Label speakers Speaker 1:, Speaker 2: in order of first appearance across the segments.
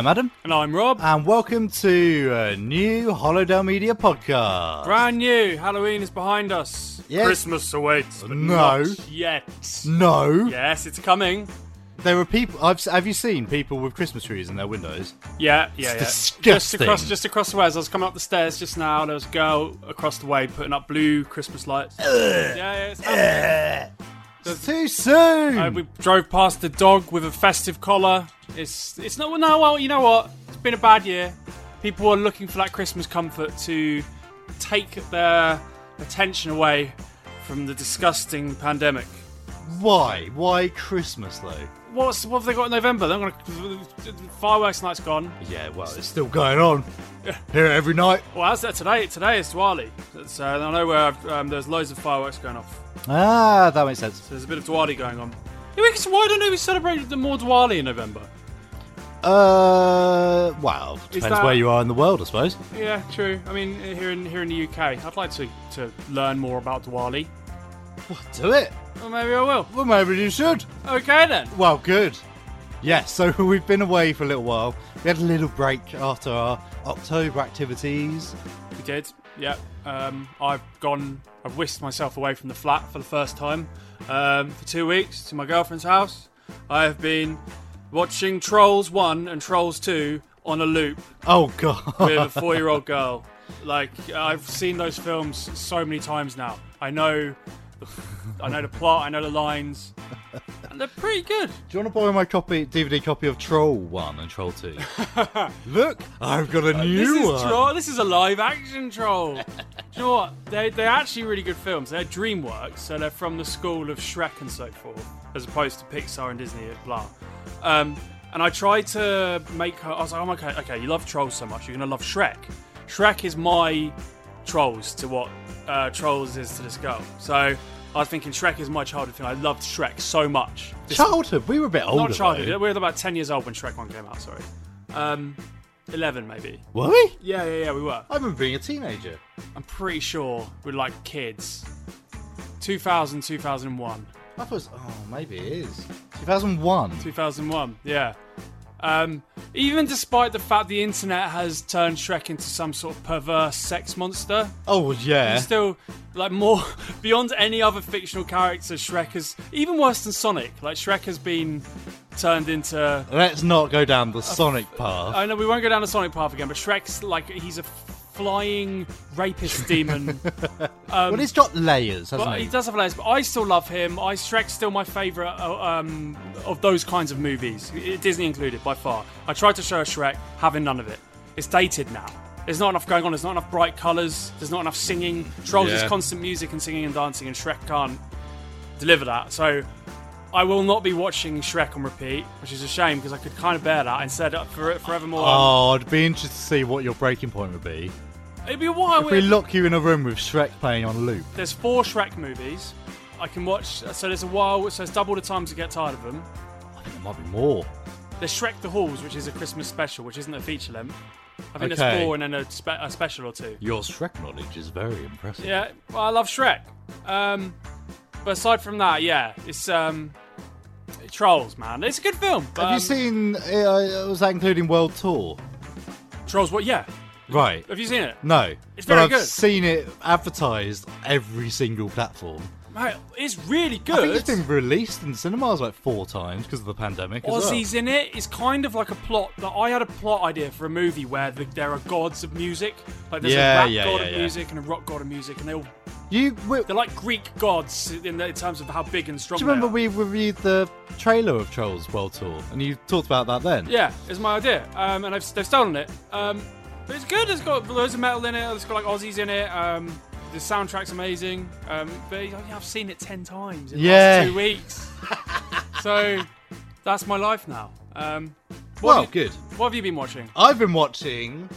Speaker 1: I'm Adam,
Speaker 2: And I'm Rob.
Speaker 1: and welcome to a new Hollowdale Media podcast.
Speaker 2: Brand new. Halloween is behind us.
Speaker 1: Yes.
Speaker 2: Christmas awaits. But
Speaker 1: No.
Speaker 2: Not yet.
Speaker 1: No,
Speaker 2: Yes, it's coming.
Speaker 1: there are people. I've, have you seen people with Christmas trees in their windows?
Speaker 2: Yeah, yeah, yeah.
Speaker 1: disgusting.
Speaker 2: Just across, just across the way. As I was coming up the stairs just now, there was a girl across the way putting up blue Christmas lights. yeah, yeah. It's happening.
Speaker 1: Too soon.
Speaker 2: Uh, we drove past the dog with a festive collar. It's it's not no. Well, you know what? It's been a bad year. People are looking for that Christmas comfort to take their attention away from the disgusting pandemic.
Speaker 1: Why? Why Christmas though?
Speaker 2: What's what have they got in November? They're gonna fireworks night's gone.
Speaker 1: Yeah, well, it's still going on here every night.
Speaker 2: Well, as that today, today is Diwali. so uh, I know where um, there's loads of fireworks going off.
Speaker 1: Ah, that makes sense.
Speaker 2: So there's a bit of Diwali going on. Why don't we celebrate the more Diwali in November?
Speaker 1: Uh, well, depends
Speaker 2: that-
Speaker 1: where you are in the world, I suppose.
Speaker 2: Yeah, true. I mean, here in here in the UK, I'd like to, to learn more about Diwali.
Speaker 1: Do it.
Speaker 2: Well, maybe I will.
Speaker 1: Well, maybe you should.
Speaker 2: Okay then.
Speaker 1: Well, good. Yes, so we've been away for a little while. We had a little break after our October activities.
Speaker 2: We did. Yeah. Um, I've gone. I've whisked myself away from the flat for the first time um, for two weeks to my girlfriend's house. I have been watching Trolls One and Trolls Two on a loop
Speaker 1: Oh god.
Speaker 2: with a four-year-old girl. Like I've seen those films so many times now. I know. I know the plot. I know the lines, and they're pretty good.
Speaker 1: Do you want to borrow my copy, DVD copy of Troll One and Troll Two? Look, I've got a new
Speaker 2: This is
Speaker 1: one.
Speaker 2: troll. This is a live action troll. Do you know what? They they're actually really good films. They're DreamWorks, so they're from the school of Shrek and so forth, as opposed to Pixar and Disney. Blah. Um, and I tried to make her. I was like, oh, okay, okay. You love trolls so much, you're gonna love Shrek. Shrek is my trolls to what uh, Trolls is to this girl. So I was thinking Shrek is my childhood thing. I loved Shrek so much. This-
Speaker 1: Childhood. We were a bit older.
Speaker 2: not childhood.
Speaker 1: though.
Speaker 2: We were about ten years old when Shrek One came out. Sorry, um, eleven maybe.
Speaker 1: Were we?
Speaker 2: Yeah, yeah, yeah. We were.
Speaker 1: I remember being a teenager.
Speaker 2: I'm pretty sure we're like kids. 2000, 2001.
Speaker 1: I thought, was oh, maybe it is. 2001.
Speaker 2: 2001, yeah. Um, even despite the fact the internet has turned Shrek into some sort of perverse sex monster,
Speaker 1: Oh yeah.
Speaker 2: he's still like more beyond any other fictional character. Shrek has even worse than Sonic. Like Shrek has been turned into.
Speaker 1: Let's not go down the Sonic path.
Speaker 2: I know we won't go down the Sonic path again, but Shrek's like he's a flying rapist demon.
Speaker 1: well, he's got layers, hasn't
Speaker 2: But
Speaker 1: he?
Speaker 2: he does have layers, but I still love him. I Shrek's still my favourite uh, um, of those kinds of movies, Disney included by far. I tried to show a Shrek, having none of it. It's dated now. There's not enough going on. There's not enough bright colours. There's not enough singing. Trolls is constant music and singing and dancing, and Shrek can't deliver that. So I will not be watching Shrek on repeat, which is a shame because I could kind of bear that instead of for forevermore.
Speaker 1: Oh, I'd be interested to see what your breaking point would be.
Speaker 2: It'd be a while.
Speaker 1: If we lock you in a room with Shrek playing on loop.
Speaker 2: There's four Shrek movies. I can watch. So there's a while. So it's double the time to get tired of them.
Speaker 1: I think there might be more.
Speaker 2: There's Shrek the Halls, which is a Christmas special, which isn't a feature length. I think
Speaker 1: Okay.
Speaker 2: there's four and then a, spe- a special or two.
Speaker 1: Your Shrek knowledge is very impressive.
Speaker 2: Yeah, well, I love Shrek. Um, but aside from that, yeah, it's um, it Trolls, man. It's a good film.
Speaker 1: Have
Speaker 2: Um,
Speaker 1: you seen? Uh, was that including World Tour?
Speaker 2: Trolls? What? Yeah.
Speaker 1: Right.
Speaker 2: Have you seen it?
Speaker 1: No.
Speaker 2: It's
Speaker 1: but
Speaker 2: very
Speaker 1: I've
Speaker 2: good.
Speaker 1: seen it advertised every single platform.
Speaker 2: Mate, it's really good.
Speaker 1: I think it's been released in cinemas like four times because of the pandemic. As well.
Speaker 2: In it. It's kind of like a plot that I had a plot idea for a movie where the, there are gods of music. Like there's
Speaker 1: Yeah,
Speaker 2: a rap
Speaker 1: yeah,
Speaker 2: god
Speaker 1: yeah,
Speaker 2: of
Speaker 1: yeah.
Speaker 2: music and a rock god of music, and they all
Speaker 1: You, we, do
Speaker 2: they're like Greek gods in, the, in terms of how big and strong.
Speaker 1: Do you remember
Speaker 2: they are.
Speaker 1: we reviewed the trailer of Trolls World Tour and you talked about that then?
Speaker 2: Yeah, it's my idea, um, and I've, they've stolen it. Um, but it's good. It's got loads of metal in it. It's got like Aussies in it. Um, the soundtrack's amazing. Um, but yeah, I've seen it ten times in the
Speaker 1: Yeah.
Speaker 2: last two weeks. so that's my life now. Um,
Speaker 1: Well,
Speaker 2: you-
Speaker 1: good.
Speaker 2: What have you been watching?
Speaker 1: I've been watching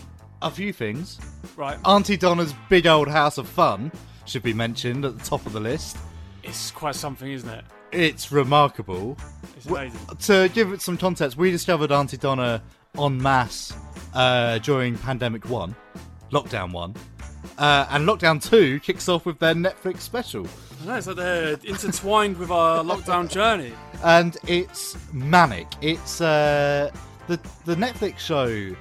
Speaker 1: a few things.
Speaker 2: Right,
Speaker 1: Aunty Donna's Big Old House of Fun should be mentioned at the top of the list.
Speaker 2: it's quite something, isn't it?
Speaker 1: It's remarkable.
Speaker 2: It's amazing.
Speaker 1: To give it some context, we discovered Aunty Donna en masse uh, during Pandemic 1, Lockdown 1. Uh, and Lockdown 2 kicks off with their Netflix special.
Speaker 2: I know, it's like they're intertwined with our lockdown journey.
Speaker 1: And it's manic. It's uh, the the Netflix show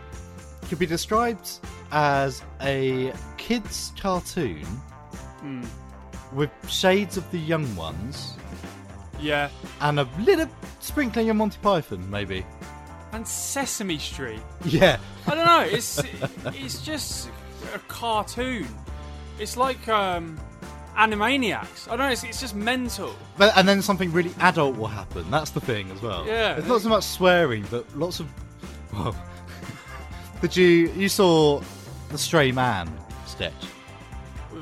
Speaker 1: could be described as a kids cartoon
Speaker 2: Hmm.
Speaker 1: with shades of the young ones
Speaker 2: Yeah.
Speaker 1: and a little sprinkling of Monty Python, maybe.
Speaker 2: And Sesame Street.
Speaker 1: Yeah,
Speaker 2: I don't know. It's it's just a cartoon. It's like um, Animaniacs. I don't know. It's, it's just mental.
Speaker 1: but, and then something really adult will happen. That's the thing as well.
Speaker 2: Yeah.
Speaker 1: it's not so much swearing, but lots of. Well, did you you saw the Stray Man sketch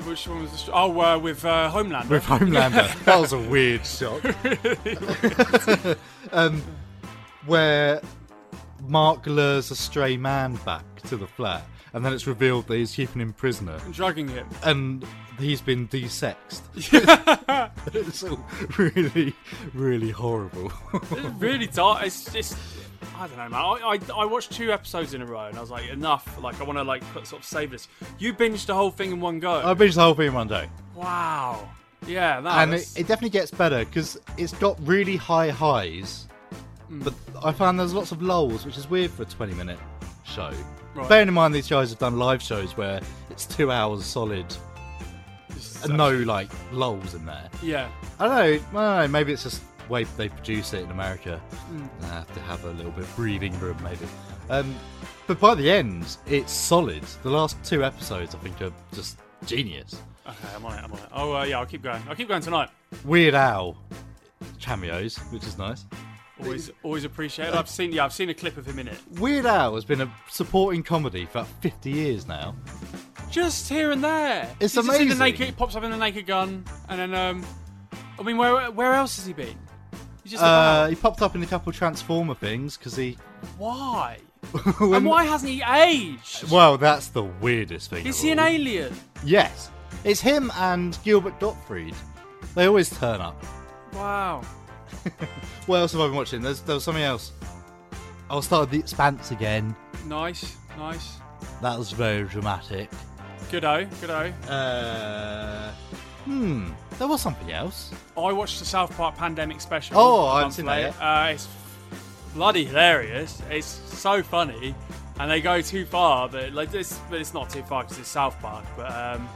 Speaker 2: Which one was the? St- oh, uh, with uh, Homelander.
Speaker 1: with Homelander? that was a weird shot. um, where Mark lures a stray man back to the flat, and then it's revealed that he's keeping him prisoner,
Speaker 2: drugging him.
Speaker 1: and he's been desexed. it's all really, really horrible.
Speaker 2: It's really dark. It's just. I don't know, man. I, I, I watched two episodes in a row, and I was like, enough. Like, I want to like put, sort of save this. You binged the whole thing in one go.
Speaker 1: I binged the whole thing in one day,
Speaker 2: wow. Yeah, that
Speaker 1: and
Speaker 2: was,
Speaker 1: it, it definitely gets better because it's got really high highs,
Speaker 2: Hmm.
Speaker 1: but I found there's lots of lulls, which is weird for a 20 minute show.
Speaker 2: Right.
Speaker 1: Bearing in mind these guys have done live shows where it's two hours solid and no like lulls in there.
Speaker 2: Yeah.
Speaker 1: I don't know. I don't know. Maybe it's just the way they produce it in America. They have to have a little bit of breathing room, maybe. Um, but by the end, it's solid. The last two episodes, I think, are just genius.
Speaker 2: Okay, I'm on it. I'm on it. Oh uh, yeah, I'll keep going. I'll keep going tonight.
Speaker 1: Weird Al cameos, which is nice.
Speaker 2: Always, always appreciate it. I've seen, yeah, I've seen a clip of him in it.
Speaker 1: Weird Al has been a supporting comedy for about 50 years now.
Speaker 2: Just here and there.
Speaker 1: It's
Speaker 2: He's just in the
Speaker 1: amazing.
Speaker 2: naked, he pops up in the Naked Gun, and then um, I mean, where where else has he been? He's just
Speaker 1: Uh,
Speaker 2: about.
Speaker 1: he popped up in a couple Transformer things because he.
Speaker 2: Why?
Speaker 1: when-
Speaker 2: and why hasn't he aged?
Speaker 1: Well, that's the weirdest thing.
Speaker 2: Is
Speaker 1: of
Speaker 2: he an
Speaker 1: all.
Speaker 2: alien?
Speaker 1: Yes. It's him and Gilbert Gottfried. They always turn up.
Speaker 2: Wow.
Speaker 1: What else have I been watching? There's, there was something else. I'll start with The Expanse again.
Speaker 2: Nice, nice.
Speaker 1: That was very dramatic.
Speaker 2: Goodo, goodo.
Speaker 1: Uh, hmm. There was something else.
Speaker 2: I watched the South Park Pandemic Special.
Speaker 1: Oh, I haven't seen that yet.
Speaker 2: Uh, it's bloody hilarious. It's so funny, and they go too far. But like this, but it's not too far because it's South Park. But um,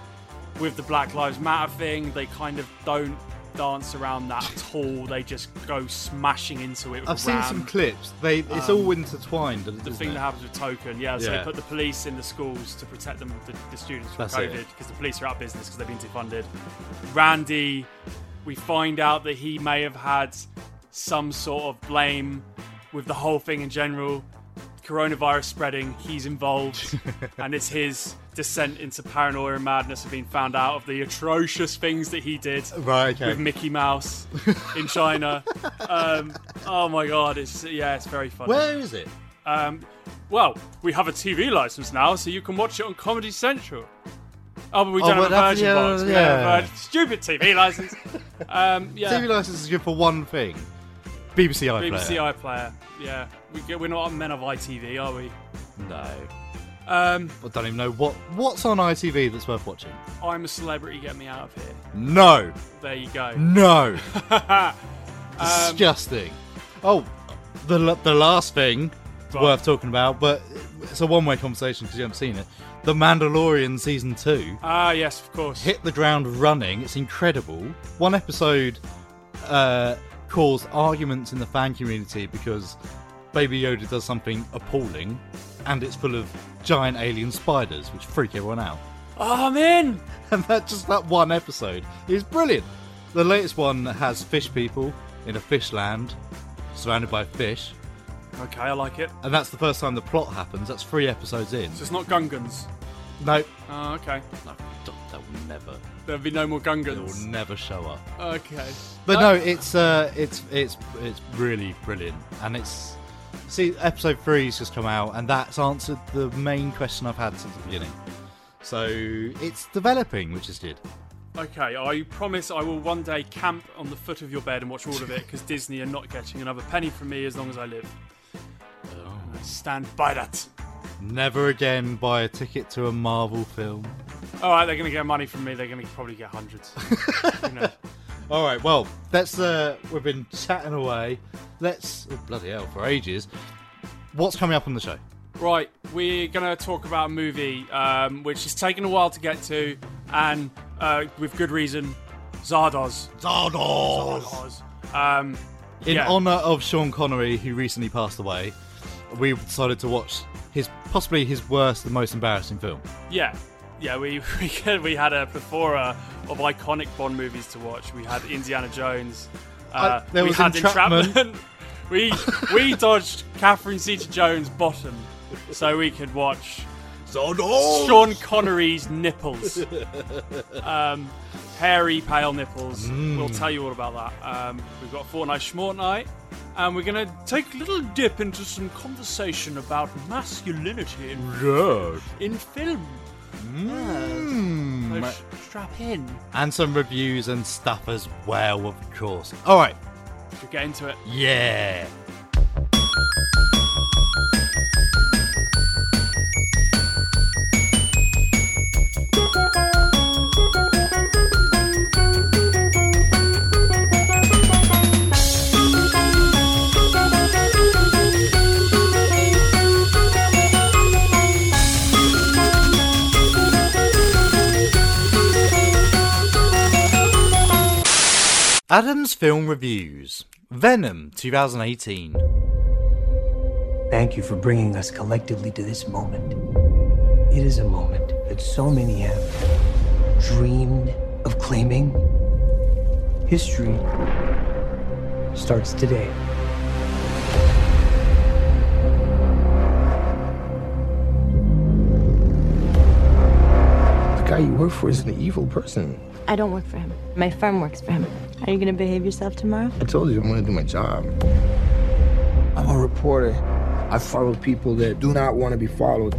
Speaker 2: with the Black Lives Matter thing, they kind of don't dance around that at all. They just go smashing into it. With
Speaker 1: I've seen
Speaker 2: ram.
Speaker 1: some clips. They It's all um, intertwined.
Speaker 2: the thing
Speaker 1: it?
Speaker 2: that happens with Token, yeah. So
Speaker 1: Yeah.
Speaker 2: they put the police in the schools to protect them, the, the students from
Speaker 1: That's.
Speaker 2: COVID, because the police are out of business because they've been defunded. Randy, we find out that he may have had some sort of blame with the whole thing in general. Coronavirus spreading, he's involved, and it's his descent into paranoia and madness of being found out of the atrocious things that he did
Speaker 1: Right, okay.
Speaker 2: with Mickey Mouse in China. Um, oh my god, it's yeah, it's very funny.
Speaker 1: Where is it?
Speaker 2: Um, well, we have a TV license now, so you can watch it on Comedy Central. Oh, but we
Speaker 1: Oh,
Speaker 2: don't
Speaker 1: but
Speaker 2: have a Virgin
Speaker 1: yeah,
Speaker 2: box. We
Speaker 1: yeah.
Speaker 2: have a stupid TV license. um, yeah,
Speaker 1: TV license is good for one thing. BBC iPlayer.
Speaker 2: BBC iPlayer. Yeah, we we're not men of ITV, are we?
Speaker 1: No.
Speaker 2: Um,
Speaker 1: I don't even know what what's on ITV that's worth watching.
Speaker 2: I'm a celebrity. Get me out of here.
Speaker 1: No.
Speaker 2: There you go.
Speaker 1: No. Disgusting. Oh, the the last thing
Speaker 2: Right.
Speaker 1: worth talking about, but it's a one way conversation because you haven't seen it. The Mandalorian season two
Speaker 2: Ah, yes, of course.
Speaker 1: hit the ground running. It's incredible. One episode uh, caused arguments in the fan community because Baby Yoda does something appalling, and it's full of giant alien spiders, which freak everyone out.
Speaker 2: Oh, I'm in.
Speaker 1: And that just that one episode is brilliant. The latest one has fish people in a fish land, surrounded by fish,
Speaker 2: Okay, I like it.
Speaker 1: and that's the first time the plot happens. That's three episodes in.
Speaker 2: So it's not Gungans.
Speaker 1: No,
Speaker 2: Oh, okay.
Speaker 1: no, that will never,
Speaker 2: There'll be no more Gungans.
Speaker 1: it will
Speaker 2: Gungans.
Speaker 1: never show up.
Speaker 2: Okay.
Speaker 1: But
Speaker 2: Uh,
Speaker 1: no, it's uh, it's it's it's really brilliant, and it's see episode three's just come out, and that's answered the main question I've had since the beginning. So it's developing, which is good.
Speaker 2: Okay, I promise I will one day camp on the foot of your bed and watch all of it because Disney are not getting another penny from me as long as I live. Oh. I stand by that.
Speaker 1: Never again buy a ticket to a Marvel film.
Speaker 2: All right, they're going to get money from me. They're going to probably get hundreds. Who knows?
Speaker 1: All right, well, let's. Uh, we've been chatting away. Let's. Oh, bloody hell, for ages. what's coming up on the show?
Speaker 2: Right, we're going to talk about a movie um, which has taken a while to get to, and uh, with good reason Zardoz.
Speaker 1: Zardoz!
Speaker 2: Zardoz. Um,
Speaker 1: In
Speaker 2: yeah.
Speaker 1: honour of Sean Connery, who recently passed away, we decided to watch his possibly his worst the most embarrassing film.
Speaker 2: Yeah, yeah. We we, had- we had a plethora of iconic Bond movies to watch. We had Indiana Jones. Uh,
Speaker 1: Uh, there
Speaker 2: we
Speaker 1: was
Speaker 2: had
Speaker 1: Entrapment.
Speaker 2: we we dodged Catherine Zeta-Jones' bottom, so we could watch
Speaker 1: Zardoz!
Speaker 2: Sean Connery's nipples. um, hairy, pale nipples. We'll tell you all about that. Um, we've got Fortnite Schmortnight. And we're going to take a little dip into some conversation about masculinity in,
Speaker 1: Good.
Speaker 2: in film.
Speaker 1: Mm.
Speaker 2: So sh- strap in.
Speaker 1: And some reviews and stuff as well, of course. All right.
Speaker 2: Should get into it.
Speaker 1: Yeah. Adams Film Reviews. Venom 2018.
Speaker 3: Thank you for bringing us collectively to this moment. It is a moment that so many have dreamed of claiming. History starts today.
Speaker 4: The guy you work for is an evil person.
Speaker 5: I don't work for him. My firm works for him. Are you gonna behave yourself tomorrow?
Speaker 4: I told you I'm gonna do my job. I'm a reporter. I follow people that do not want to be followed.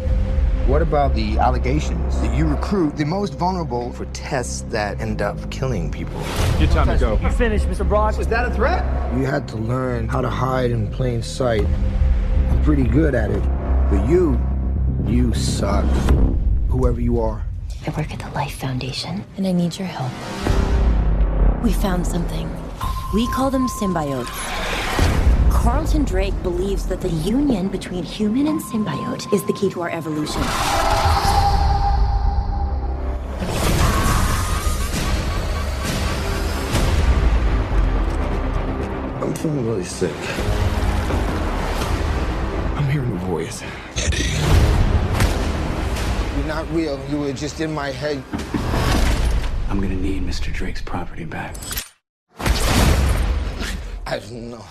Speaker 4: What about the allegations that you recruit the most vulnerable for tests that end up killing people?
Speaker 6: Your time to go.
Speaker 3: Finished, Mr. Brock.
Speaker 4: Was that a threat? You had to learn how to hide in plain sight. I'm pretty good at it. But you, you suck. Whoever you are.
Speaker 5: I work at the Life Foundation, and I need your help. We found something. We call them symbiotes. Carlton Drake believes that the union between human and symbiote is the key to our evolution.
Speaker 4: I'm feeling really sick. I'm hearing a voice. Eddie. You're not real. You were just in my head.
Speaker 3: I'm gonna need Mr. Drake's property back.
Speaker 4: I don't know.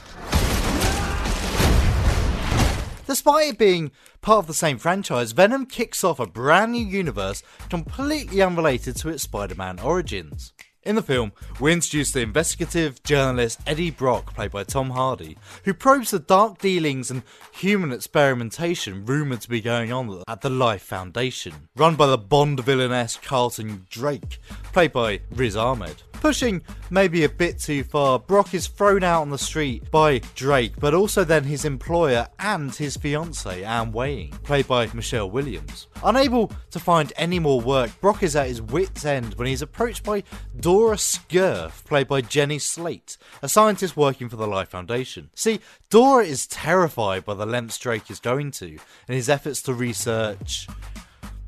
Speaker 1: Despite it being part of the same franchise, Venom kicks off a brand new universe completely unrelated to its Spider Man origins. In the film, we introduce the investigative journalist Eddie Brock, played by Tom Hardy, who probes the dark dealings and human experimentation rumoured to be going on at the Life Foundation, run by the Bond villainess Carlton Drake, played by Riz Ahmed. Pushing maybe a bit too far, Brock is thrown out on the street by Drake, but also then his employer and his fiancée, Anne Weying, played by Michelle Williams. Unable to find any more work, Brock is at his wits' end when he's approached by Dora Skirth, played by Jenny Slate, a scientist working for the Life Foundation. See, Dora is terrified by the lengths Drake is going to in his efforts to research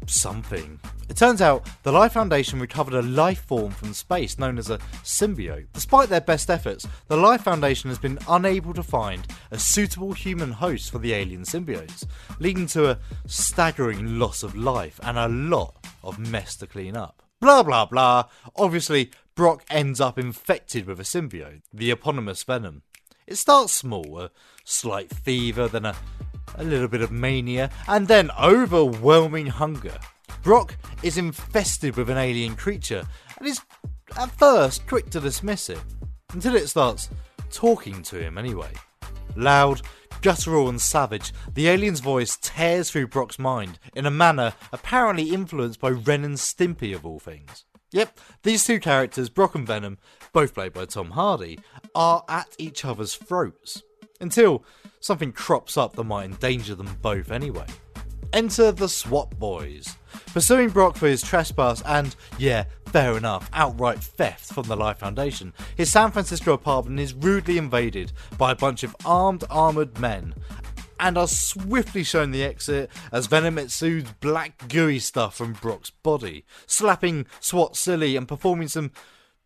Speaker 1: something. It turns out the Life Foundation recovered a life form from space known as a symbiote. Despite their best efforts, the Life Foundation has been unable to find a suitable human host for the alien symbiotes, leading to a staggering loss of life and a lot of mess to clean up. Blah blah blah. Obviously, Brock ends up infected with a symbiote, the eponymous Venom. It starts small, a slight fever, then a, a little bit of mania, and then overwhelming hunger. Brock is infested with an alien creature and is at first quick to dismiss it, until it starts talking to him anyway. Loud, guttural, and savage, the alien's voice tears through Brock's mind in a manner apparently influenced by Ren and Stimpy of all things. Yep, these two characters, Brock and Venom, both played by Tom Hardy, are at each other's throats. Until something crops up that might endanger them both anyway. Enter the SWAT boys. Pursuing Brock for his trespass and, yeah, fair enough, outright theft from the Life Foundation, his San Francisco apartment is rudely invaded by a bunch of armed, armoured men. and are swiftly shown the exit as Venom exudes black gooey stuff from Brock's body, slapping SWAT silly and performing some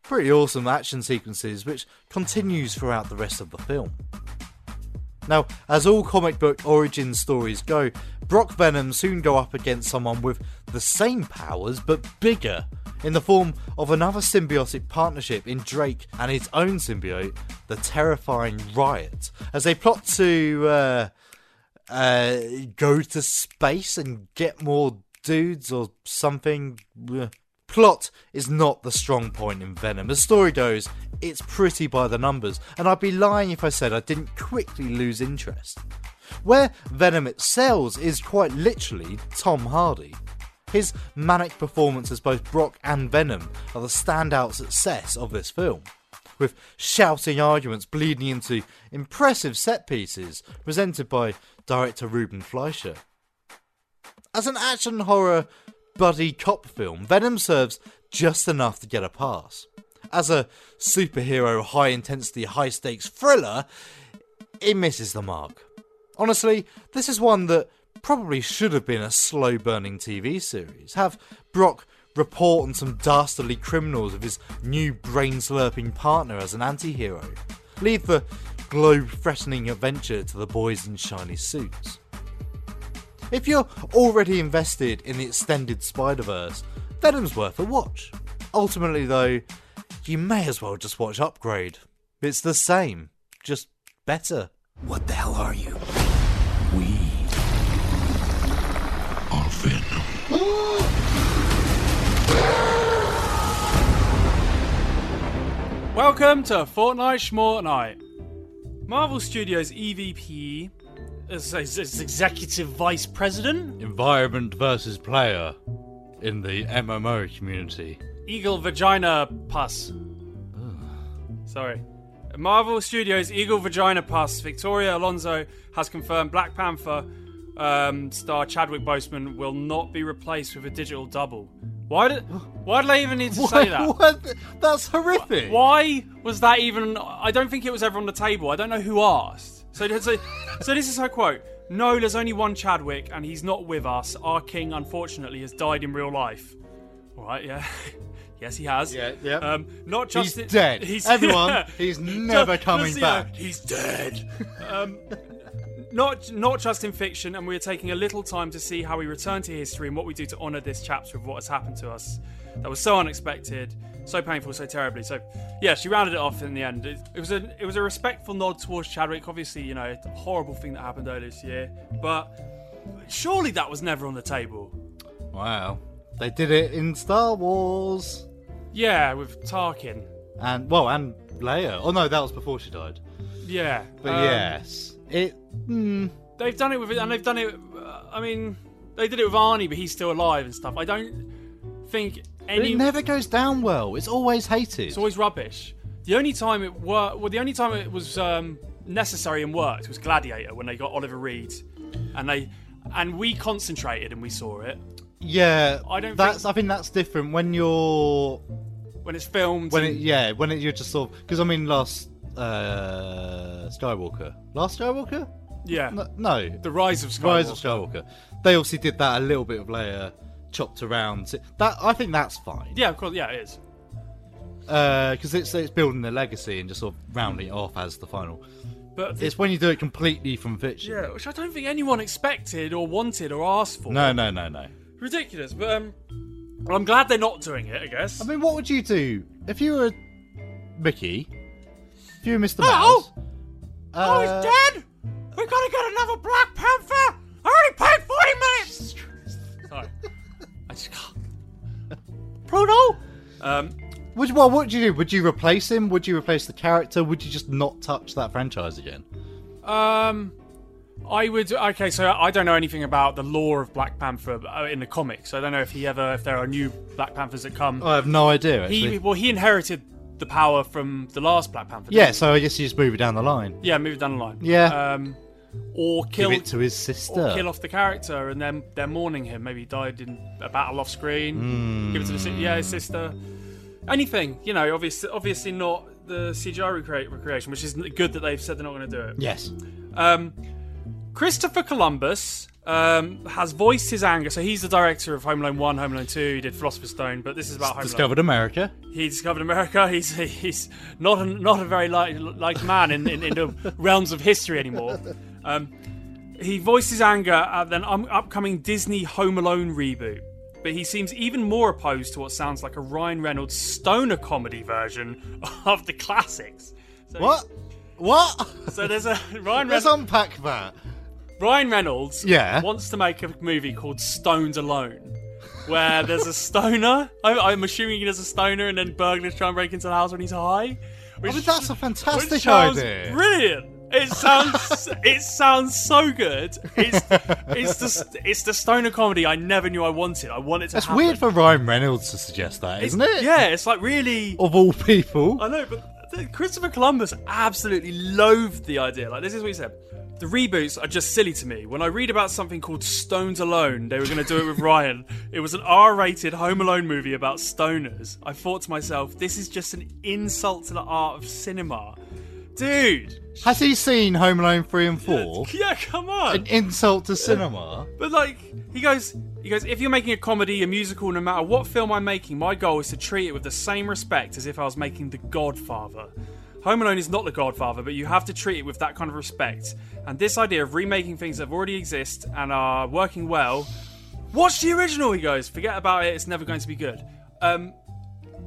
Speaker 1: pretty awesome action sequences which continues throughout the rest of the film. Now, as all comic book origin stories go, Brock Venom soon go up against someone with the same powers but bigger, in the form of another symbiotic partnership in Drake and his own symbiote, the terrifying Riot, as they plot to uh, uh, go to space and get more dudes or something. Plot is not the strong point in Venom. The story goes, it's pretty by the numbers, and I'd be lying if I said I didn't quickly lose interest. Where Venom excels is quite literally Tom Hardy. His manic performance as both Brock and Venom are the standout success of this film, with shouting arguments bleeding into impressive set pieces presented by director Ruben Fleischer. As an action horror buddy cop film, Venom serves just enough to get a pass. As a superhero high intensity, high stakes thriller, it misses the mark. Honestly, this is one that probably should have been a slow burning TV series. Have Brock report on some dastardly criminals of his new brain slurping partner as an anti hero. Leave the globe threatening adventure to the boys in shiny suits. If you're already invested in the extended Spider Verse, Venom's worth a watch. Ultimately, though, you may as well just watch Upgrade. It's the same, just better.
Speaker 4: What the hell are you? We are Venom.
Speaker 2: Welcome to Fortnite Schmortnight. Marvel Studios EVP, as, as, as Executive Vice President,
Speaker 1: Environment versus player in the MMO community.
Speaker 2: Eagle Vagina Pus. Sorry. Marvel Studios Eagle Vagina Pus, Victoria Alonso has confirmed Black Panther um, star Chadwick Boseman will not be replaced with a digital double. Why did Why did I even need to say that?
Speaker 1: What? That's horrific.
Speaker 2: Why was that even? I don't think it was ever on the table. I don't know who asked. So, so, so this is her quote. No, there's only one Chadwick, and he's not with us. Our king, unfortunately, has died in real life. All right, yeah. Yes, he has.
Speaker 1: Yeah, yeah.
Speaker 2: Um, not just
Speaker 1: He's dead. Everyone, he's never
Speaker 2: Just-
Speaker 1: coming
Speaker 2: just,
Speaker 1: back.
Speaker 2: He's dead. um, not not just in fiction, and we're taking a little time to see how we return to history and what we do to honour this chapter of what has happened to us. That was so unexpected, so painful, so terribly. So, yeah, she rounded it off in the end. It, it was a it was a respectful nod towards Chadwick. Obviously, you know, a horrible thing that happened earlier this year, but surely that was never on the table.
Speaker 1: Wow. They did it in Star Wars.
Speaker 2: Yeah, with Tarkin.
Speaker 1: And, well, and Leia. Oh, no, that was before she died.
Speaker 2: Yeah,
Speaker 1: But
Speaker 2: um,
Speaker 1: yes. It. Mm,
Speaker 2: They've done it with it, and they've done it. Uh, I mean, they did it with Arnie, but he's still alive and stuff. I don't think any.
Speaker 1: it never goes down well. It's always hated.
Speaker 2: It's always rubbish. The only time it worked, well, the only time it was um, necessary and worked was Gladiator when they got Oliver Reed, and they and we concentrated and we saw it
Speaker 1: yeah,
Speaker 2: I don't
Speaker 1: That's.
Speaker 2: think-
Speaker 1: I think that's different when you're
Speaker 2: when it's filmed.
Speaker 1: when it yeah when it, you're just sort of because I mean last uh Skywalker last Skywalker
Speaker 2: yeah,
Speaker 1: no, no
Speaker 2: the Rise of Skywalker.
Speaker 1: Rise of Skywalker they obviously did that a little bit of Leia chopped around that I think that's fine
Speaker 2: Yeah, of course. Yeah, it is.
Speaker 1: because it's it's building the legacy and just sort of rounding it off as the final
Speaker 2: But the-
Speaker 1: it's when you do it completely from fiction
Speaker 2: yeah, which I don't think anyone expected or wanted or asked for.
Speaker 1: no no no no
Speaker 2: ridiculous. But um, well, I'm glad they're not doing it. I guess.
Speaker 1: I mean what would you do if you were Mickey if you were Mr.
Speaker 2: Oh!
Speaker 1: Mouse
Speaker 2: Oh, he's
Speaker 1: uh,
Speaker 2: dead! We gotta get another Black Panther! I already paid 40 million! Sorry. I just can't. Pluto! Um,
Speaker 1: Would you, well, what would you do? Would you replace him? Would you replace the character? Would you just not touch that franchise again?
Speaker 2: um, I would. Okay, so I don't know anything about the lore of Black Panther uh, in the comics. I don't know if he ever, if there are new Black Panthers that come.
Speaker 1: I have no idea. Actually.
Speaker 2: he, well, he inherited the power from the last Black Panther.
Speaker 1: yeah, so I guess you just move it down the line.
Speaker 2: yeah, move it down the line.
Speaker 1: Yeah.
Speaker 2: Um, or kill
Speaker 1: Give it to his
Speaker 2: or
Speaker 1: sister.
Speaker 2: kill off the character and then they're mourning him. Maybe he died in a battle off screen. Give it to the si- yeah his sister. Anything, you know. Obviously, obviously not the CGI recre- recreation, which is good that they've said they're not going to do it.
Speaker 1: Yes.
Speaker 2: Um, Christopher Columbus um, has voiced his anger. So he's the director of Home Alone 1, Home Alone 2. He did Philosopher's Stone, but this is about Home
Speaker 1: Discovered America.
Speaker 2: He discovered America. He's he's not a, not a very like like man in, in, in the realms of history anymore. Um, he voices anger at an um, upcoming Disney Home Alone reboot. But he seems even more opposed to what sounds like a Ryan Reynolds stoner comedy version of the classics. So
Speaker 1: What? What?
Speaker 2: So there's a Ryan
Speaker 1: Let's
Speaker 2: Reynolds.
Speaker 1: unpack that.
Speaker 2: Ryan Reynolds
Speaker 1: Yeah.
Speaker 2: wants to make a movie called Stoned Alone, where there's a stoner. I'm, I'm assuming there's a stoner, and then burglars try and break into the house when he's high. Which,
Speaker 1: I mean, that's a fantastic idea.
Speaker 2: Brilliant. It sounds it sounds so good. It's it's the it's the stoner comedy I never knew I wanted. I wanted to.
Speaker 1: It's
Speaker 2: happen.
Speaker 1: weird for Ryan Reynolds to suggest that,
Speaker 2: It's-
Speaker 1: isn't it?
Speaker 2: Yeah, it's like really.
Speaker 1: Of all people.
Speaker 2: I know, but Christopher Columbus absolutely loathed the idea. Like, this is what he said. The reboots are just silly to me. When I read about something called Stoned Alone, they were going to do it with Ryan. It was an R rated Home Alone movie about stoners. I thought to myself, this is just an insult to the art of cinema. Dude!
Speaker 1: Has he seen Home Alone 3 and 4?
Speaker 2: Yeah, come on!
Speaker 1: An insult to cinema?
Speaker 2: But like, he goes, he goes. If you're making a comedy, a musical, no matter what film I'm making, my goal is to treat it with the same respect as if I was making The Godfather. Home Alone is not The Godfather, but you have to treat it with that kind of respect. And this idea of remaking things that already exist and are working well. Watch the original. He goes, forget about it. It's never going to be good. Um,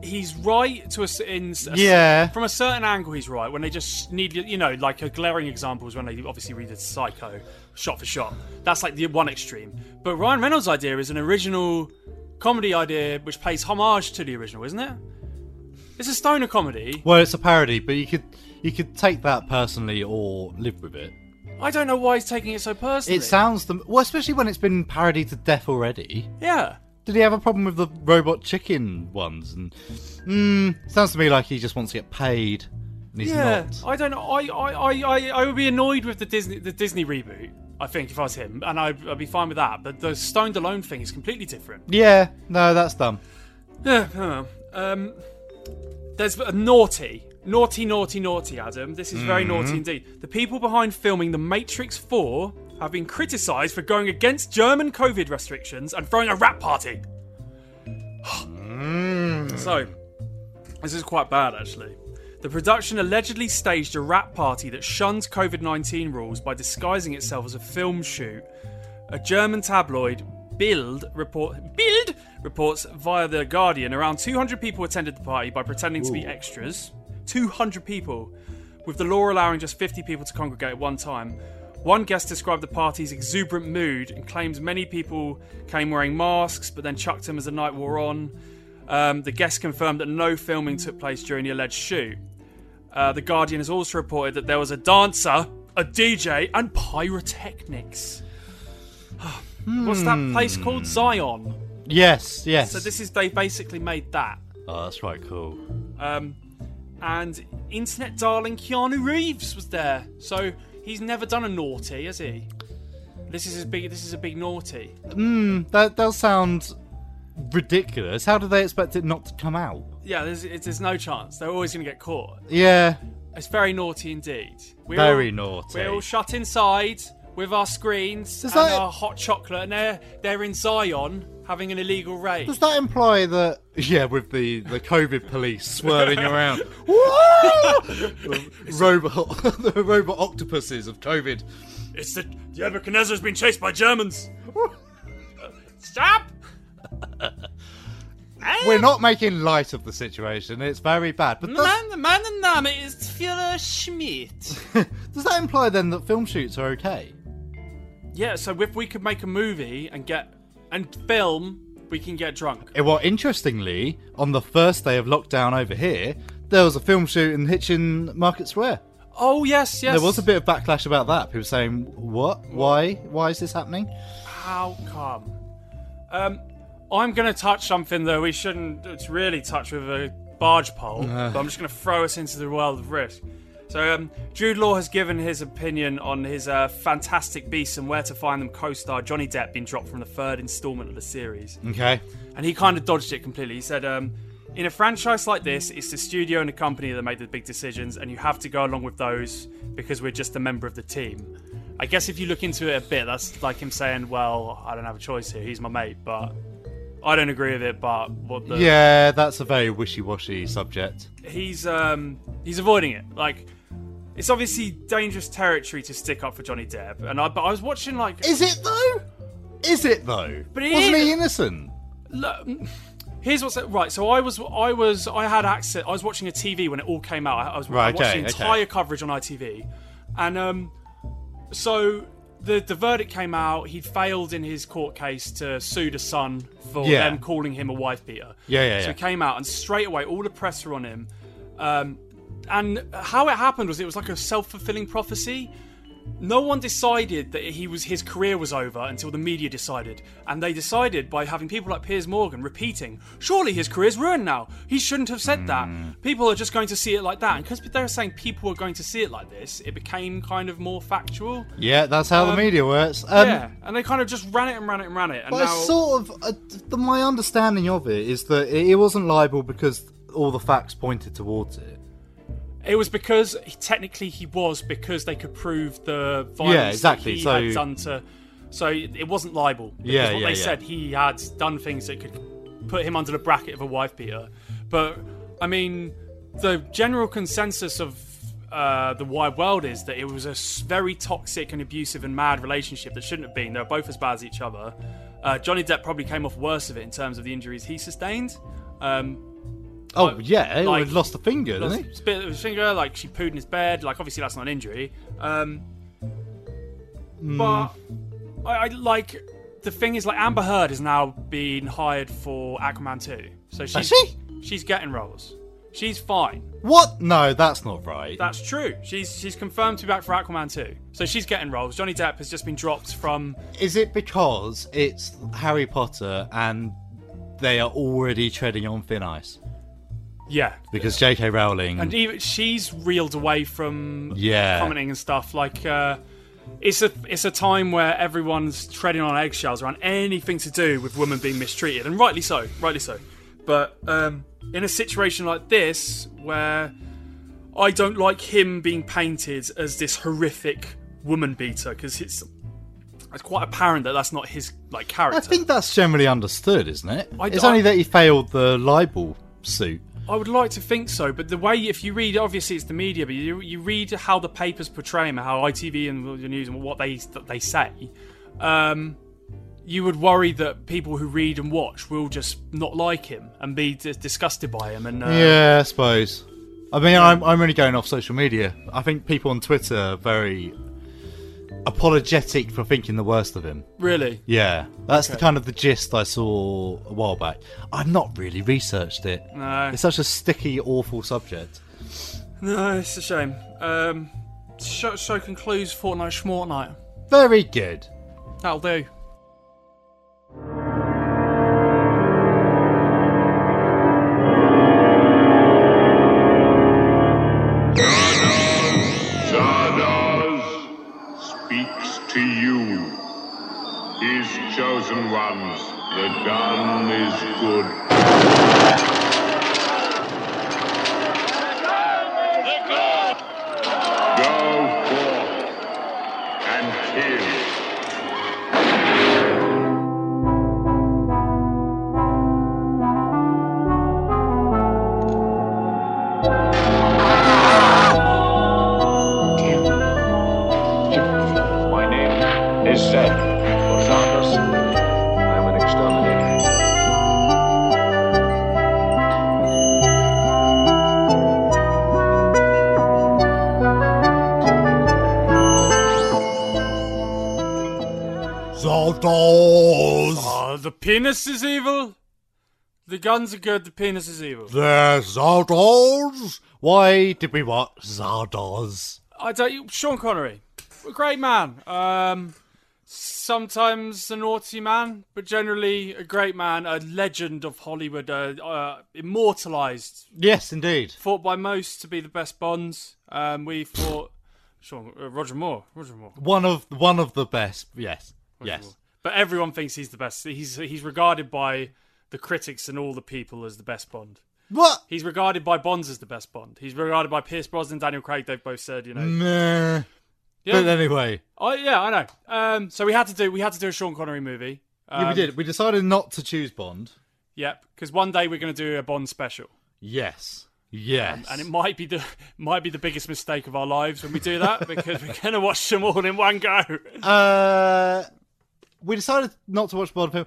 Speaker 2: he's right to a, in a,
Speaker 1: Yeah.
Speaker 2: from a certain angle he's right when they just need you know like a glaring example is when they obviously redid psycho shot for shot that's like the one extreme but ryan reynolds idea is an original comedy idea which pays homage to the original isn't it it's a stoner comedy
Speaker 1: Well, it's a parody, but you could you could take that personally or live with it.
Speaker 2: i don't know why he's taking it so personally
Speaker 1: It sounds the well, especially when it's been parodied to death already.
Speaker 2: yeah
Speaker 1: Did he have a problem with the robot chicken ones? And mm, sounds to me like he just wants to get paid, and he's
Speaker 2: yeah
Speaker 1: not.
Speaker 2: i don't know I, I i i i would be annoyed with the disney the disney reboot I think if I was him, and I'd, I'd be fine with that. But the stoned alone thing is completely different.
Speaker 1: Yeah, no, that's dumb.
Speaker 2: Yeah, I don't know. Um, there's a naughty, naughty, naughty, naughty, Adam. This is very naughty indeed. The people behind filming The Matrix 4 have been criticised for going against German COVID restrictions and throwing a wrap party. Hmm. So, this is quite bad actually. The production allegedly staged a wrap party that shuns COVID 19 rules by disguising itself as a film shoot. A German tabloid, Bild, report, Bild reports via The Guardian around 200 people attended the party by pretending to be extras. 200 people, with the law allowing just 50 people to congregate at one time. One guest described the party's exuberant mood and claims many people came wearing masks but then chucked them as the night wore on. Um, the guest confirmed that no filming took place during the alleged shoot. Uh, the Guardian has also reported that there was a dancer, a DJ, and pyrotechnics. What's that place called? Zion.
Speaker 1: Yes, yes.
Speaker 2: So this is they basically made that.
Speaker 1: oh, that's right, cool.
Speaker 2: Um, and internet darling Keanu Reeves was there. So he's never done a naughty, has he? This is his big. This is a big naughty. Hmm.
Speaker 1: That does sound ridiculous. How do they expect it not to come out?
Speaker 2: Yeah, there's, it's, there's no chance. They're always going to get caught.
Speaker 1: Yeah,
Speaker 2: It's very naughty indeed. We're
Speaker 1: very
Speaker 2: all,
Speaker 1: naughty.
Speaker 2: We're all shut inside with our screens
Speaker 1: Does
Speaker 2: and
Speaker 1: that-
Speaker 2: our hot chocolate, and they're they're in Zion having an illegal raid.
Speaker 1: Does that imply that? Yeah, with the the COVID police swirling around, the robot the robot octopuses of COVID.
Speaker 2: It's the the Nebuchadnezzar's been chased by Germans. Stop!
Speaker 1: We're not making light of the situation. It's very bad. But does,
Speaker 2: Man, mein Name is Führer Schmidt.
Speaker 1: does that imply then that film shoots are okay?
Speaker 2: yeah, so if we could make a movie and get and film, we can get drunk.
Speaker 1: Eh, Well, interestingly, on the first day of lockdown over here, there was a film shoot in Hitchin Market Square.
Speaker 2: Oh yes, yes.
Speaker 1: There was a bit of backlash about that. People saying, "What? Why? Why is this happening?"
Speaker 2: How come? Um, I'm going to touch something that we shouldn't it's really touch with a barge pole, but I'm just going to throw us into the world of risk. So, um, Jude Law has given his opinion on his uh, Fantastic Beasts and Where to Find Them co star Johnny Depp being dropped from the third installment of the series.
Speaker 1: Okay.
Speaker 2: And he kind of dodged it completely. He said, um, in a franchise like this, it's the studio and the company that made the big decisions, and you have to go along with those because we're just a member of the team. I guess if you look into it a bit, that's like him saying, "Well, I don't have a choice here. He's my mate." But I don't agree with it. But what the
Speaker 1: Yeah, that's a very wishy-washy subject.
Speaker 2: he's um he's avoiding it. Like it's obviously dangerous territory to stick up for Johnny Depp. And I but I was watching like
Speaker 1: Is it though? Is it though?
Speaker 2: But it
Speaker 1: Wasn't
Speaker 2: is-
Speaker 1: he innocent?
Speaker 2: Look, here's what's right. So I was, I was, I had access. I was watching a TV when it all came out. I, was
Speaker 1: Right,
Speaker 2: watching
Speaker 1: okay,
Speaker 2: the
Speaker 1: okay.
Speaker 2: entire coverage on ITV, and um, so the the verdict came out. He failed in his court case to sue the Sun for
Speaker 1: Yeah.
Speaker 2: them calling him a wife beater.
Speaker 1: Yeah, yeah,
Speaker 2: So
Speaker 1: yeah.
Speaker 2: it came out, and straight away all the press were on him. Um, and how it happened was it was like a self fulfilling prophecy no one decided that he was his career was over until the media decided, and they decided by having people like Piers Morgan repeating, "Surely his career's ruined now. He shouldn't have said that." People are just going to see it like that, and because they were saying people were going to see it like this, it became kind of more factual.
Speaker 1: Yeah, that's how the
Speaker 2: Um,
Speaker 1: media works. Um,
Speaker 2: yeah, and they kind of just ran it and ran it and ran it, and
Speaker 1: But
Speaker 2: now
Speaker 1: sort of uh, the, my understanding of it is that it, it wasn't libel because all the facts pointed towards it.
Speaker 2: It was because he, technically he was because they could prove the violence
Speaker 1: Yeah, exactly,
Speaker 2: that he
Speaker 1: so-
Speaker 2: had done to. So it wasn't libel. Because
Speaker 1: Yeah,
Speaker 2: what
Speaker 1: yeah,
Speaker 2: they
Speaker 1: yeah.
Speaker 2: said he had done things that could put him under the bracket of a wife beater. But I mean, the general consensus of uh, the wide world is that it was a very toxic and abusive and mad relationship that shouldn't have been. They were both as bad as each other. Uh, Johnny Depp probably came off worse of it in terms of the injuries he sustained. Um,
Speaker 1: Oh
Speaker 2: Like-
Speaker 1: yeah, he
Speaker 2: like-
Speaker 1: lost a finger,
Speaker 2: lost
Speaker 1: didn't he?
Speaker 2: a bit of his finger, like she pooed in his bed. Like obviously that's not an injury. Um,
Speaker 1: Hmm.
Speaker 2: But I, I like the thing is like Amber Heard has now been hired for Aquaman 2. So she's
Speaker 1: she?
Speaker 2: she's getting roles. She's fine.
Speaker 1: What? No, that's not right.
Speaker 2: That's true. She's she's confirmed to be back for Aquaman 2. So she's getting roles. Johnny Depp has just been dropped from
Speaker 1: Is it because it's Harry Potter and they are already treading on thin ice?
Speaker 2: Yeah.
Speaker 1: Because J.K. Rowling.
Speaker 2: And even she's reeled away from
Speaker 1: Yeah.
Speaker 2: commenting and stuff. Like uh, it's a it's a time where everyone's treading on eggshells around anything to do with women being mistreated, and rightly so, rightly so. But um, in a situation like this, where I don't like him being painted as this horrific woman beater, because it's it's quite apparent that that's not his like character.
Speaker 1: I think that's generally understood, isn't it?
Speaker 2: I-
Speaker 1: it's
Speaker 2: I-
Speaker 1: only that he failed the libel suit.
Speaker 2: I would like to think so, but the way if you read, obviously it's the media, but you you read how the papers portray him, how ITV and the news and what they they say, um, you would worry that people who read and watch will just not like him and be d- disgusted by him. And uh,
Speaker 1: yeah, I suppose. I mean, I'm, I'm only going off social media. I think people on Twitter are very apologetic for thinking the worst of him.
Speaker 2: really,
Speaker 1: Yeah, that's the kind of the gist I saw a while back. I've not really researched it.
Speaker 2: no,
Speaker 1: It's such a sticky, awful subject.
Speaker 2: no, it's a shame. Um, show, show concludes Fortnite Schmortnight.
Speaker 1: Very good.
Speaker 2: That'll do.
Speaker 6: Chosen ones, the gun is good.
Speaker 2: Penis is evil. The guns are good. The penis is evil.
Speaker 1: There's Zardoz! Why did we watch Zardoz?
Speaker 2: I tell you, Sean Connery, a great man. Um, sometimes a naughty man, but generally a great man, a legend of Hollywood, uh, uh, immortalized,
Speaker 1: Yes, indeed.
Speaker 2: thought by most to be the best Bonds. Um, we thought Sean uh, Roger Moore, Roger Moore.
Speaker 1: One of one of the best. Yes. Yes.
Speaker 2: But everyone thinks he's the best. He's he's regarded by the critics and all the people as the best Bond.
Speaker 1: What?
Speaker 2: He's regarded by Bonds as the best Bond. He's regarded by Pierce Brosnan, Daniel Craig. They've both said, you know,
Speaker 1: Meh.
Speaker 2: Yeah.
Speaker 1: But anyway,
Speaker 2: Oh yeah, I know. Um, so we had to do we had to do a Sean Connery movie. Um,
Speaker 1: yeah, we did. We decided not to choose Bond.
Speaker 2: Yep, because one day we're going to do a Bond special,
Speaker 1: Yes. Yes.
Speaker 2: and it might be the might be the biggest mistake of our lives when we do that because we're going to watch them all in one go.
Speaker 1: Uh, we decided not to watch Bond film.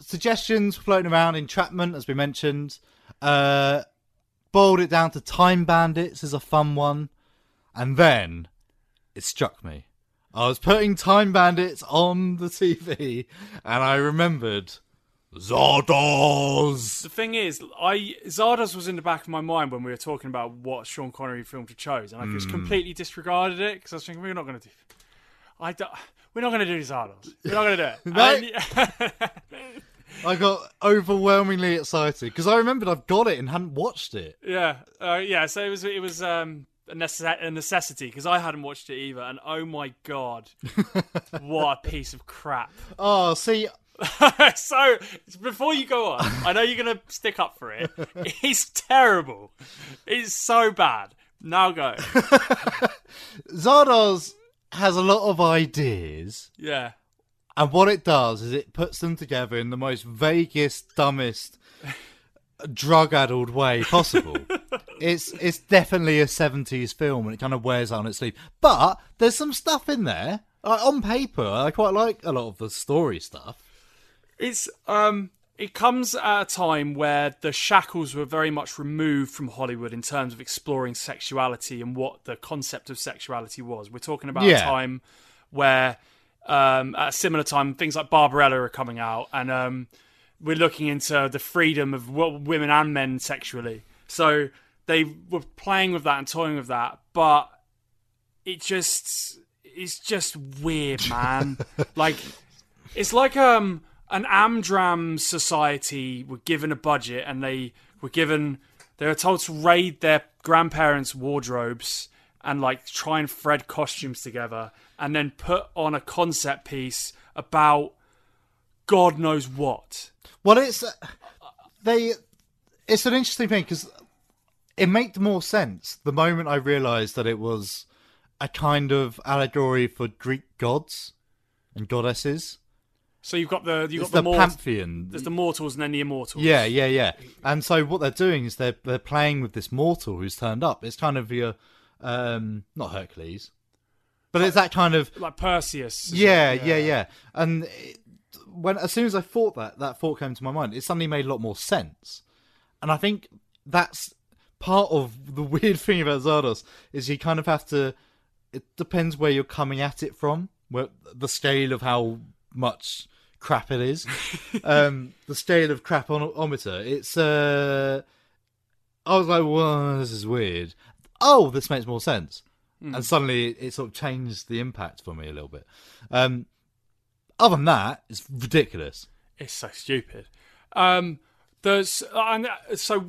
Speaker 1: Suggestions floating around. Entrapment, as we mentioned. Uh, boiled it down to Time Bandits is a fun one, and then it struck me. I was putting Time Bandits on the TV, and I remembered Zardoz.
Speaker 2: The thing is, I Zardoz was in the back of my mind when we were talking about what Sean Connery film to chose, and I
Speaker 1: Hmm.
Speaker 2: just completely disregarded it because I was thinking we're not going to do. I don't, we're not going to do Zardoz. We're not going to do it.
Speaker 1: No.
Speaker 2: And-
Speaker 1: I got overwhelmingly excited because I remembered I've got it and hadn't watched it.
Speaker 2: Yeah, uh, yeah. So it was it was um, a, necess- a necessity because I hadn't watched it either, and oh my god, what a piece of crap!
Speaker 1: Oh, see,
Speaker 2: so before you go on, I know you're gonna stick up for it. It's terrible. It's so bad. Now go.
Speaker 1: Zardoz has a lot of ideas.
Speaker 2: Yeah,
Speaker 1: And what it does is it puts them together in the most vaguest, dumbest, drug-addled way possible. it's it's definitely a seventies film, and it kind of wears out on its sleeve. But there's some stuff in there. Like, on paper, I quite like a lot of the story stuff.
Speaker 2: it's um. It comes at a time where the shackles were very much removed from Hollywood in terms of exploring sexuality and what the concept of sexuality was. We're talking about a time where, um, at a similar time, things like Barbarella are coming out, and um, we're looking into the freedom of women and men sexually. So they were playing with that and toying with that, but it just it's just weird, man. like it's like um an Amdram society were given a budget and they were given they were told to raid their grandparents' wardrobes and like try and thread costumes together and then put on a concept piece about God knows what.
Speaker 1: Well, it's uh, they. It's an interesting thing because it made more sense the moment I realised that it was a kind of allegory for Greek gods and goddesses.
Speaker 2: So you've got the you've
Speaker 1: It's
Speaker 2: got the,
Speaker 1: the
Speaker 2: mort-
Speaker 1: pantheon.
Speaker 2: there's the mortals and then the immortals.
Speaker 1: Yeah, yeah, yeah. And so what they're doing is they're they're playing with this mortal who's turned up. It's kind of your um not Hercules. But it's that kind of
Speaker 2: like Perseus.
Speaker 1: yeah,
Speaker 2: it?
Speaker 1: yeah, yeah. And it, when as soon as I thought that that thought came to my mind, it suddenly made a lot more sense. And I think that's part of the weird thing about Zardoz is you kind of have to. It depends where you're coming at it from, where the scale of how much crap it is, um, the scale of crap crapometer. It's uh, I was like, well, this is weird. Oh, this makes more sense. And suddenly it, it sort of changed the impact for me a little bit. Um, other than that, it's ridiculous.
Speaker 2: It's so stupid. Um, there's and uh, so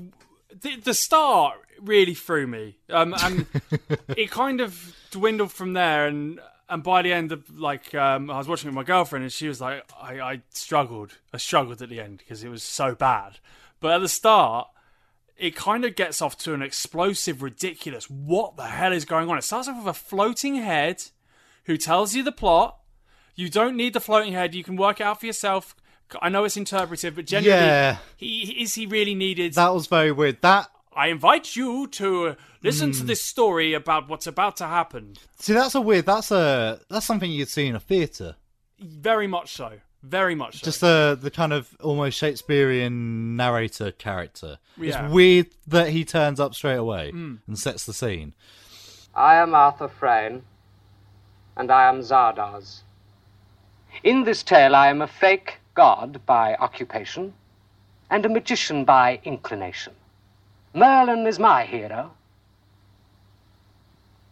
Speaker 2: the, the start really threw me, um, and it kind of dwindled from there. And and by the end of like, um, I was watching with my girlfriend, and she was like, I, I struggled, I struggled at the end because it was so bad. But at the start, it kind of gets off to an explosive, ridiculous. What the hell is going on? It starts off with a floating head who tells you the plot. You don't need the floating head. You can work it out for yourself. I know it's interpretive, but generally,
Speaker 1: Yeah.
Speaker 2: he, is he really needed?
Speaker 1: That was very weird. That
Speaker 2: I invite you to listen
Speaker 1: Hmm.
Speaker 2: to this story about what's about to happen.
Speaker 1: see, that's a weird. That's a that's something you'd see in a theatre.
Speaker 2: Very much so. Very much so.
Speaker 1: Just the the kind of almost Shakespearean narrator character.
Speaker 2: Yeah. Hmm.
Speaker 1: It's weird that he turns up straight away and sets the scene.
Speaker 7: I am Arthur Frayne, and I am Zardoz. In this tale, I am a fake god by occupation and a magician by inclination. Merlin is my hero.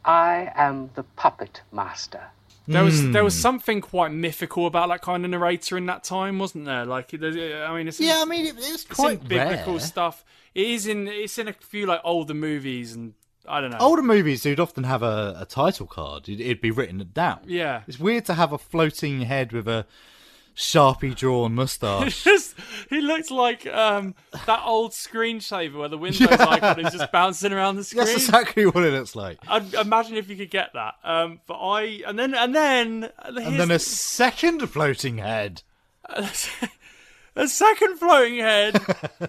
Speaker 7: I am the puppet master.
Speaker 2: There was there
Speaker 1: Hmm.
Speaker 2: was something quite mythical about that kind of narrator in that time, wasn't there? Like, I mean, it's
Speaker 1: Yeah, I mean, it, it's
Speaker 2: it's
Speaker 1: quite
Speaker 2: biblical
Speaker 1: rare.
Speaker 2: stuff. It is in it's in a few like older movies, and I don't know.
Speaker 1: Older movies, you'd often have a, a title card. It'd, it'd be written down.
Speaker 2: Yeah.
Speaker 1: It's weird to have a floating head with a sharpie drawn mustache.
Speaker 2: Just, he looks like um, that old screensaver where the Windows icon is just bouncing around the screen.
Speaker 1: That's exactly what it looks like.
Speaker 2: I'd imagine if you could get that. Um, but I and then and then
Speaker 1: And then a second floating head.
Speaker 2: a second floating head,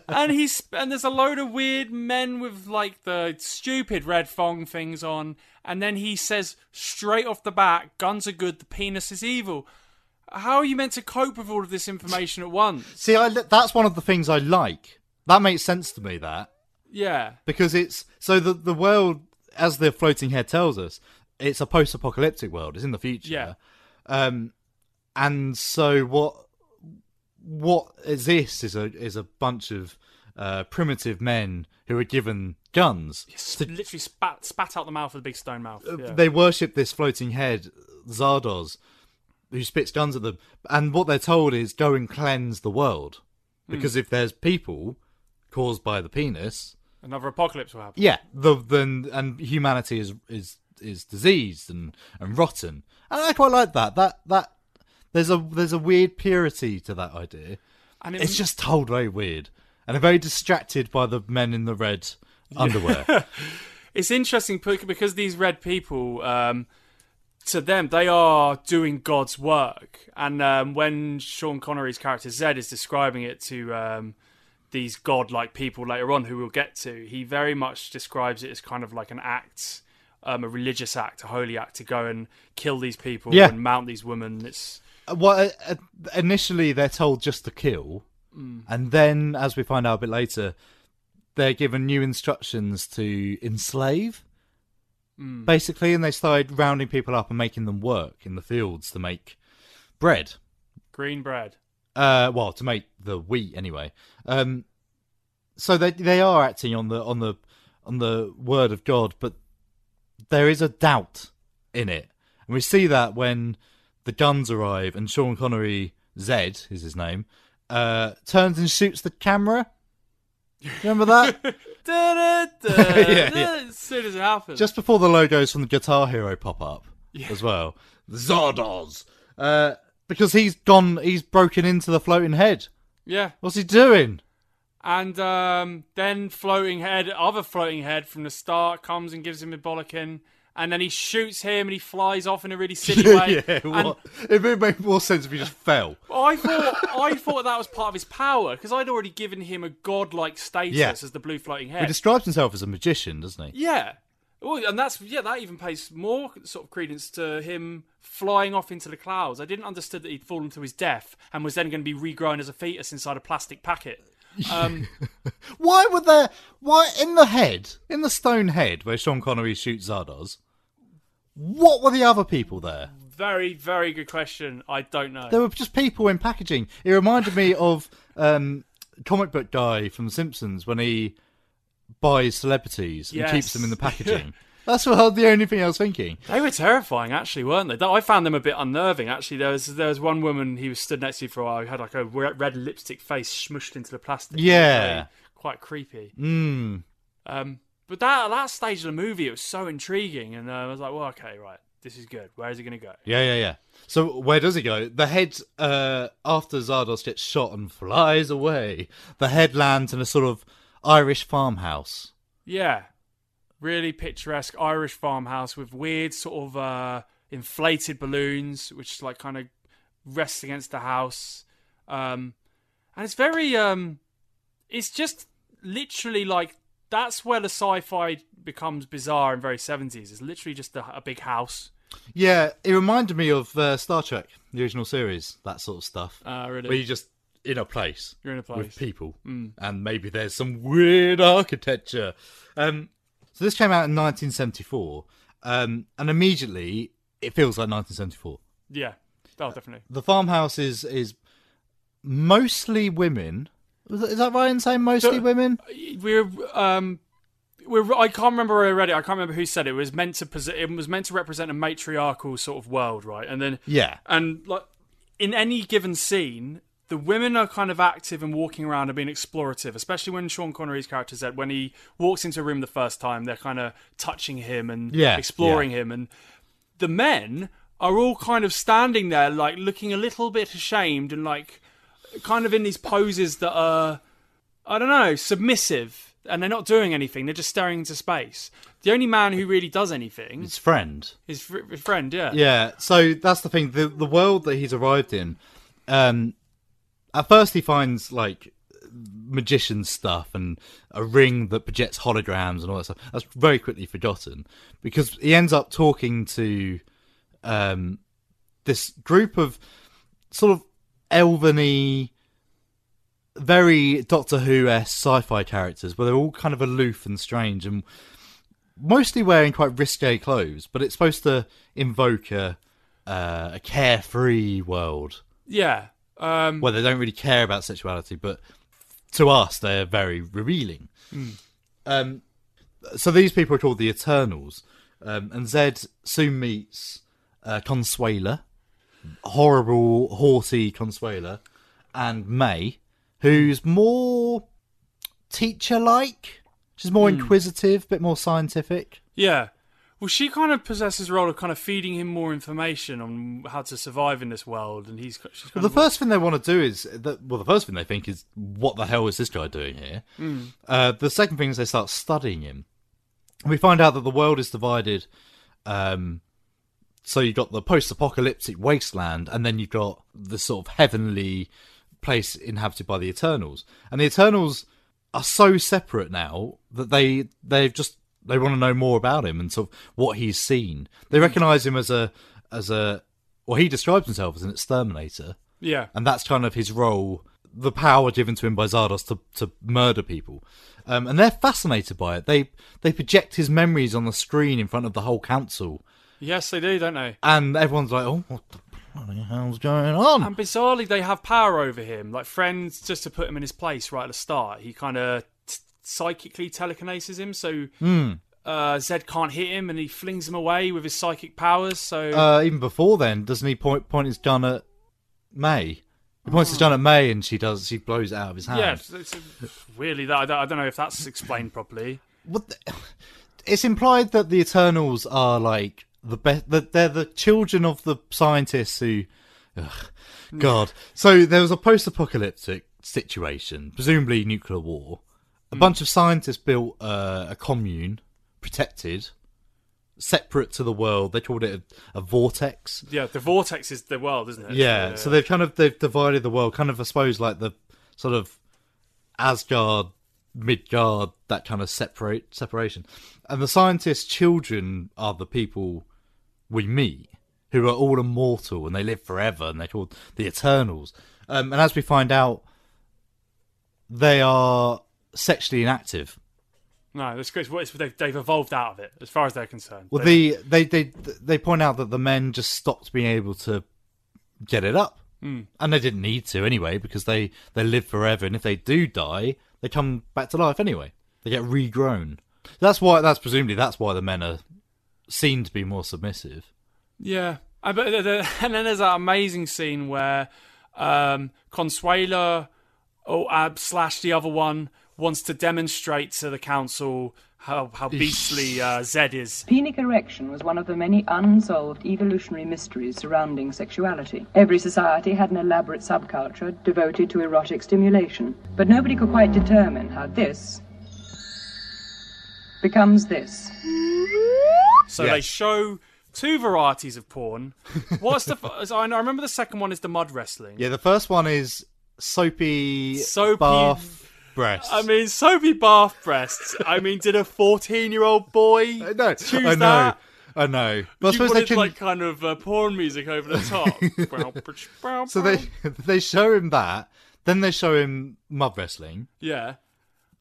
Speaker 2: and he's and there's a load of weird men with like the stupid red thong things on, and then he says straight off the bat, "Guns are good, the penis is evil." How are you meant to cope with all of this information at once?
Speaker 1: See, I, that's one of the things I like. That makes sense to me. That
Speaker 2: Yeah,
Speaker 1: because it's so the the world, as the floating head tells us, it's a post-apocalyptic world. It's in the future.
Speaker 2: Yeah.
Speaker 1: Um, and so what? What is this? Is a is a bunch of uh, primitive men who are given guns.
Speaker 2: Sp- literally spat spat out the mouth of the big stone mouth. Yeah.
Speaker 1: They worship this floating head, Zardoz, who spits guns at them. And what they're told is go and cleanse the world. Because if there's people caused by the penis,
Speaker 2: Another apocalypse will happen.
Speaker 1: yeah, the then and humanity is is is diseased and and rotten. And I quite like that. That that there's a there's a weird purity to that idea.
Speaker 2: And it-
Speaker 1: It's just told very weird, and I'm very distracted by the men in the red underwear.
Speaker 2: it's interesting because these red people, um, to them, they are doing God's work. And um, when Sean Connery's character Zed is describing it to um, these godlike people later on, who we'll get to, he very much describes it as kind of like an act, um, a religious act, a holy act to go and kill these people
Speaker 1: Yeah.
Speaker 2: and mount these women. It's
Speaker 1: well, uh, initially they're told just to kill, and then, as we find out a bit later, they're given new instructions to enslave. Basically, and they started rounding people up and making them work in the fields to make bread.
Speaker 2: green bread.
Speaker 1: Uh, well, to make the wheat anyway. Um, so they they are acting on the on the on the word of God, but there is a doubt in it, and we see that when the guns arrive and Sean Connery, Zed is his name, uh, turns and shoots the camera. Remember that? Yeah, yeah.
Speaker 2: As soon as it happens.
Speaker 1: Just before the logos from the Guitar Hero pop up as well. Zardoz. Uh, because he's gone, he's broken into the floating head.
Speaker 2: yeah.
Speaker 1: What's he doing?
Speaker 2: And um, then floating head, other floating head from the start comes and gives him a bollocking, and then he shoots him and he flies off in a really silly way.
Speaker 1: yeah? It would make more sense if he just fell.
Speaker 2: I thought I thought that was part of his power because I'd already given him a godlike status
Speaker 1: Yeah.
Speaker 2: as the blue floating
Speaker 1: hair.
Speaker 2: He
Speaker 1: describes himself as a magician, doesn't he?
Speaker 2: Yeah. Well, and that's yeah, that even pays more sort of credence to him flying off into the clouds. I didn't understand that he'd fallen to his death and was then going to be regrown as a fetus inside a plastic packet. Um,
Speaker 1: Why were there? Why in the head, in the stone head where Sean Connery shoots Zardoz? What were the other people there?
Speaker 2: very, very good question. I don't know.
Speaker 1: There were just people in packaging. It reminded me of um, comic book guy from The Simpsons when he buys celebrities and keeps them in the packaging. That's what the only thing I was thinking.
Speaker 2: They were terrifying, actually, weren't they? I found them a bit unnerving. Actually, there was there was one woman he was stood next to for a while who had like a red lipstick face smushed into the plastic.
Speaker 1: Yeah.
Speaker 2: quite creepy.
Speaker 1: Mm.
Speaker 2: Um, but that at that stage of the movie, it was so intriguing, and uh, I was like, well, okay, right, this is good. Where is it going to go?
Speaker 1: Yeah, yeah, yeah. So where does he go? The head, uh, after Zardoz gets shot and flies away, the head lands in a sort of Irish farmhouse.
Speaker 2: Yeah, really picturesque Irish farmhouse with weird sort of uh, inflated balloons, which like kind of rest against the house, um, and it's very, um, it's just literally like that's where the sci-fi becomes bizarre and very seventies. It's literally just a, a big house.
Speaker 1: Yeah, it reminded me of uh, Star Trek, the original series, that sort of stuff.
Speaker 2: Uh, really,
Speaker 1: Where you're just in a place.
Speaker 2: You're in a place.
Speaker 1: With people. And maybe there's some weird architecture. Um, so this came out in 1974. Um, and immediately, it feels like 1974.
Speaker 2: yeah, oh, definitely.
Speaker 1: The farmhouse is, is mostly women. Is that right in saying mostly
Speaker 2: So-
Speaker 1: women?
Speaker 2: we're um we're I can't remember where I read it. I can't remember who said it. It was meant to posi- it was meant to represent a matriarchal sort of world, right? And then
Speaker 1: Yeah.
Speaker 2: and like in any given scene, the women are kind of active and walking around and being explorative, especially when Sean Connery's character said when he walks into a room the first time, they're kind of touching him and
Speaker 1: Yeah,
Speaker 2: exploring him, and the men are all kind of standing there, like looking a little bit ashamed and like kind of in these poses that are, I don't know, submissive, and they're not doing anything. They're just staring into space. The only man who really does anything
Speaker 1: His friend.
Speaker 2: is fr- his friend. Yeah.
Speaker 1: Yeah, so that's the thing. The the world that he's arrived in, um, at first he finds like magician stuff and a ring that projects holograms and all that stuff. That's very quickly forgotten because he ends up talking to um, this group of sort of elveny, very Doctor Who sci-fi characters, where they're all kind of aloof and strange and mostly wearing quite risque clothes. But it's supposed to invoke a uh, a carefree world
Speaker 2: Yeah. Um,
Speaker 1: where they don't really care about sexuality, but to us they're very revealing. Um, so these people are called the Eternals, um, and Zed soon meets uh, Consuella, horrible, haughty Consuella, and May, who's more teacher-like. She's more inquisitive, a bit more scientific.
Speaker 2: Yeah. Well, she kind of possesses a role of kind of feeding him more information on how to survive in this world, and he's
Speaker 1: Well, the
Speaker 2: of
Speaker 1: first thing they want to do is that. Well, the first thing they think is, "What the hell is this guy doing here?" Uh, the second thing is they start studying him. We find out that the world is divided. Um, so you've got the post-apocalyptic wasteland, and then you've got the sort of heavenly place inhabited by the Eternals. And the Eternals are so separate now that they they've just they want to know more about him and sort of what he's seen. They recognise him as a as a well, he describes himself as an exterminator
Speaker 2: yeah.
Speaker 1: and that's kind of his role the power given to him by Zardoz to, to murder people um, and they're fascinated by it they they project his memories on the screen in front of the whole council
Speaker 2: Yes, they do, don't they?
Speaker 1: and everyone's like oh what the bloody hell's going on
Speaker 2: And bizarrely, they have power over him. Like friends, just to put him in his place right at the start, he kind of psychically telekinesis him, so
Speaker 1: Hmm.
Speaker 2: uh, Zed can't hit him, and he flings him away with his psychic powers. So
Speaker 1: uh, even before then doesn't he point point his gun at May he points his gun at May and she does she blows it out of his hand
Speaker 2: yeah, it's, it's weirdly that I don't, I don't know if that's explained properly.
Speaker 1: what the, it's implied that the Eternals are like the best that they're the children of the scientists who ugh, God. So there was a post-apocalyptic situation, presumably nuclear war. A bunch of scientists built uh, a commune, protected, separate to the world. They called it a, a vortex.
Speaker 2: Yeah, the vortex is the world, isn't it?
Speaker 1: Yeah, so they've kind of they've divided the world, kind of I suppose like the sort of Asgard, Midgard, that kind of separate separation. And the scientists' children are the people we meet, who are all immortal and they live forever, and they're called the Eternals. Um, and as we find out, they are sexually inactive.
Speaker 2: No, that's good. It's- They've, they've evolved out of it, as far as they're concerned.
Speaker 1: Well,
Speaker 2: They-
Speaker 1: the they they they point out that the men just stopped being able to get it up,
Speaker 2: Hmm.
Speaker 1: and they didn't need to anyway because they they live forever, and if they do die, they come back to life anyway. They get regrown. That's why. That's presumably that's why the men are seen to be more submissive.
Speaker 2: Yeah, I bet. the- the- And then there's that amazing scene where um, Consuella oh, uh, slash the other one wants to demonstrate to the council how how beastly uh, Zed is.
Speaker 8: Penile erection was one of the many unsolved evolutionary mysteries surrounding sexuality. Every society had an elaborate subculture devoted to erotic stimulation, but nobody could quite determine how this becomes this.
Speaker 2: So
Speaker 1: Yes.
Speaker 2: they show two varieties of porn. What's the? f- so I remember the second one is the mud wrestling.
Speaker 1: Yeah, the first one is soapy,
Speaker 2: Soapy-
Speaker 1: bath breasts.
Speaker 2: I mean, soapy bath breasts. I mean, did a fourteen-year-old boy
Speaker 1: I know,
Speaker 2: choose
Speaker 1: I know,
Speaker 2: that?
Speaker 1: I know. But I
Speaker 2: you
Speaker 1: suppose they
Speaker 2: wanted
Speaker 1: can.
Speaker 2: like kind of uh, porn music over the top.
Speaker 1: So they they show him that, then they show him mud wrestling,
Speaker 2: yeah,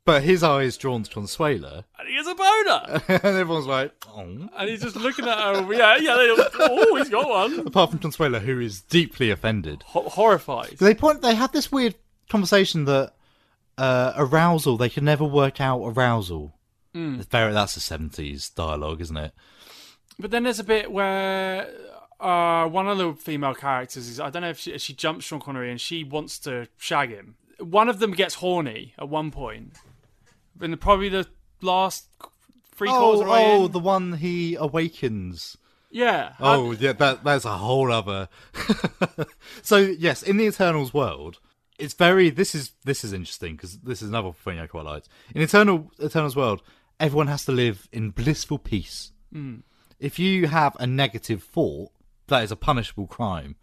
Speaker 1: but his eye is drawn to Consuella,
Speaker 2: and he has a boner,
Speaker 1: and everyone's like, oh.
Speaker 2: and he's just looking at her. Yeah, yeah. They, oh, he's got one.
Speaker 1: Apart from Consuella, who is deeply offended.
Speaker 2: Ho- horrified.
Speaker 1: They point. They have this weird conversation that uh, arousal. They can never work out arousal. It's very, that's a seventies dialogue, isn't it?
Speaker 2: But then there's a bit where uh, one of the female characters is I don't know if she, she jumps Sean Connery and she wants to shag him. One of them gets horny at one point. In the, probably the last three
Speaker 1: Oh,
Speaker 2: calls.
Speaker 1: oh,
Speaker 2: in.
Speaker 1: the one he awakens.
Speaker 2: Yeah.
Speaker 1: Oh yeah, that that's a whole other. so yes, in the Eternals world, it's very. This is this is interesting because this is another thing I quite liked. In Eternal Eternals world, everyone has to live in blissful peace.
Speaker 2: Mm.
Speaker 1: If you have a negative thought, that is a punishable crime,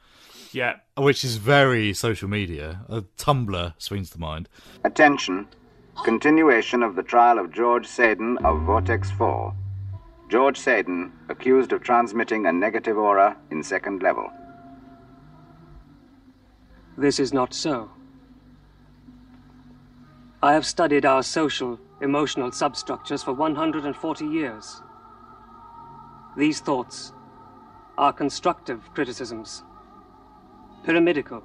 Speaker 2: Yeah.
Speaker 1: which is very social media. A Tumblr swings to mind.
Speaker 9: Attention. Continuation of the trial of George Saden of Vortex 4. George Saden, accused of transmitting a negative aura in second level.
Speaker 10: This is not so. I have studied our social, emotional substructures for 140 years. These thoughts are constructive criticisms, pyramidical.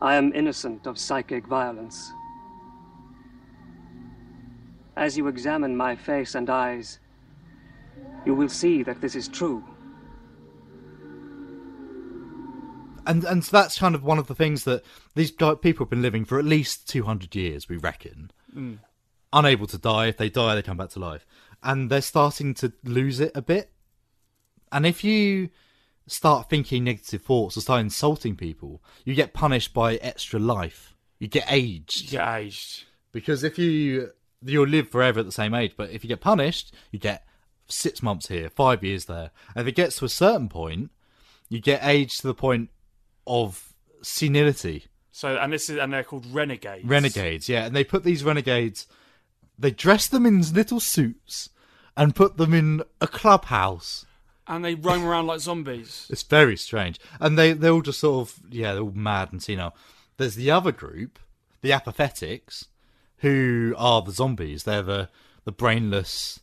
Speaker 10: I am innocent of psychic violence. As you examine my face and eyes, you will see that this is true.
Speaker 1: And and so that's kind of one of the things that these people have been living for at least 200 years we reckon.
Speaker 2: Mm.
Speaker 1: unable to die. If they die they come back to life. And they're starting to lose it a bit. And if you start thinking negative thoughts or start insulting people you get punished by extra life. You get aged.
Speaker 2: You get aged.
Speaker 1: because if you you'll live forever at the same age but if you get punished you get six months here five years there. And if it gets to a certain point you get aged to the point of senility.
Speaker 2: So and this is and they're called renegades.
Speaker 1: renegades yeah. And they put these renegades they dress them in little suits and put them in a clubhouse.
Speaker 2: And they roam around like zombies.
Speaker 1: it's very strange. And they they're all just sort of yeah they're all mad and senile. There's the other group the apathetics who are the zombies. They're the the brainless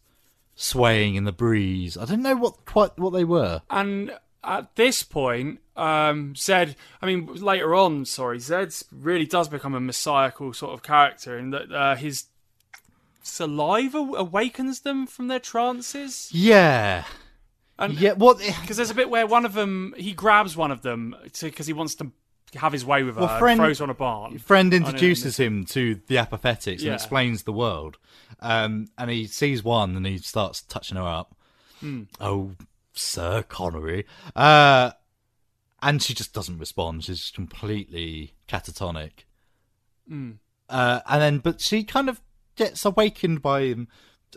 Speaker 1: swaying in the breeze. I don't know what quite what they were.
Speaker 2: And at this point, um, Zed, I mean, later on, sorry, Zed really does become a messiacal sort of character in that uh, his saliva awakens them from their trances.
Speaker 1: yeah
Speaker 2: And
Speaker 1: yeah what
Speaker 2: Because there's a bit where one of them, he grabs one of them because he wants to have his way with her,
Speaker 1: Well,
Speaker 2: and
Speaker 1: friend-
Speaker 2: throws her on a barn.
Speaker 1: Friend introduces him to the apathetics
Speaker 2: Yeah.
Speaker 1: and explains the world. Um, and he sees one and he starts touching her up.
Speaker 2: Hmm.
Speaker 1: Oh, Sir Connery. Uh, and she just doesn't respond. She's just completely catatonic.
Speaker 2: Hmm.
Speaker 1: Uh, and then, but she kind of gets awakened by him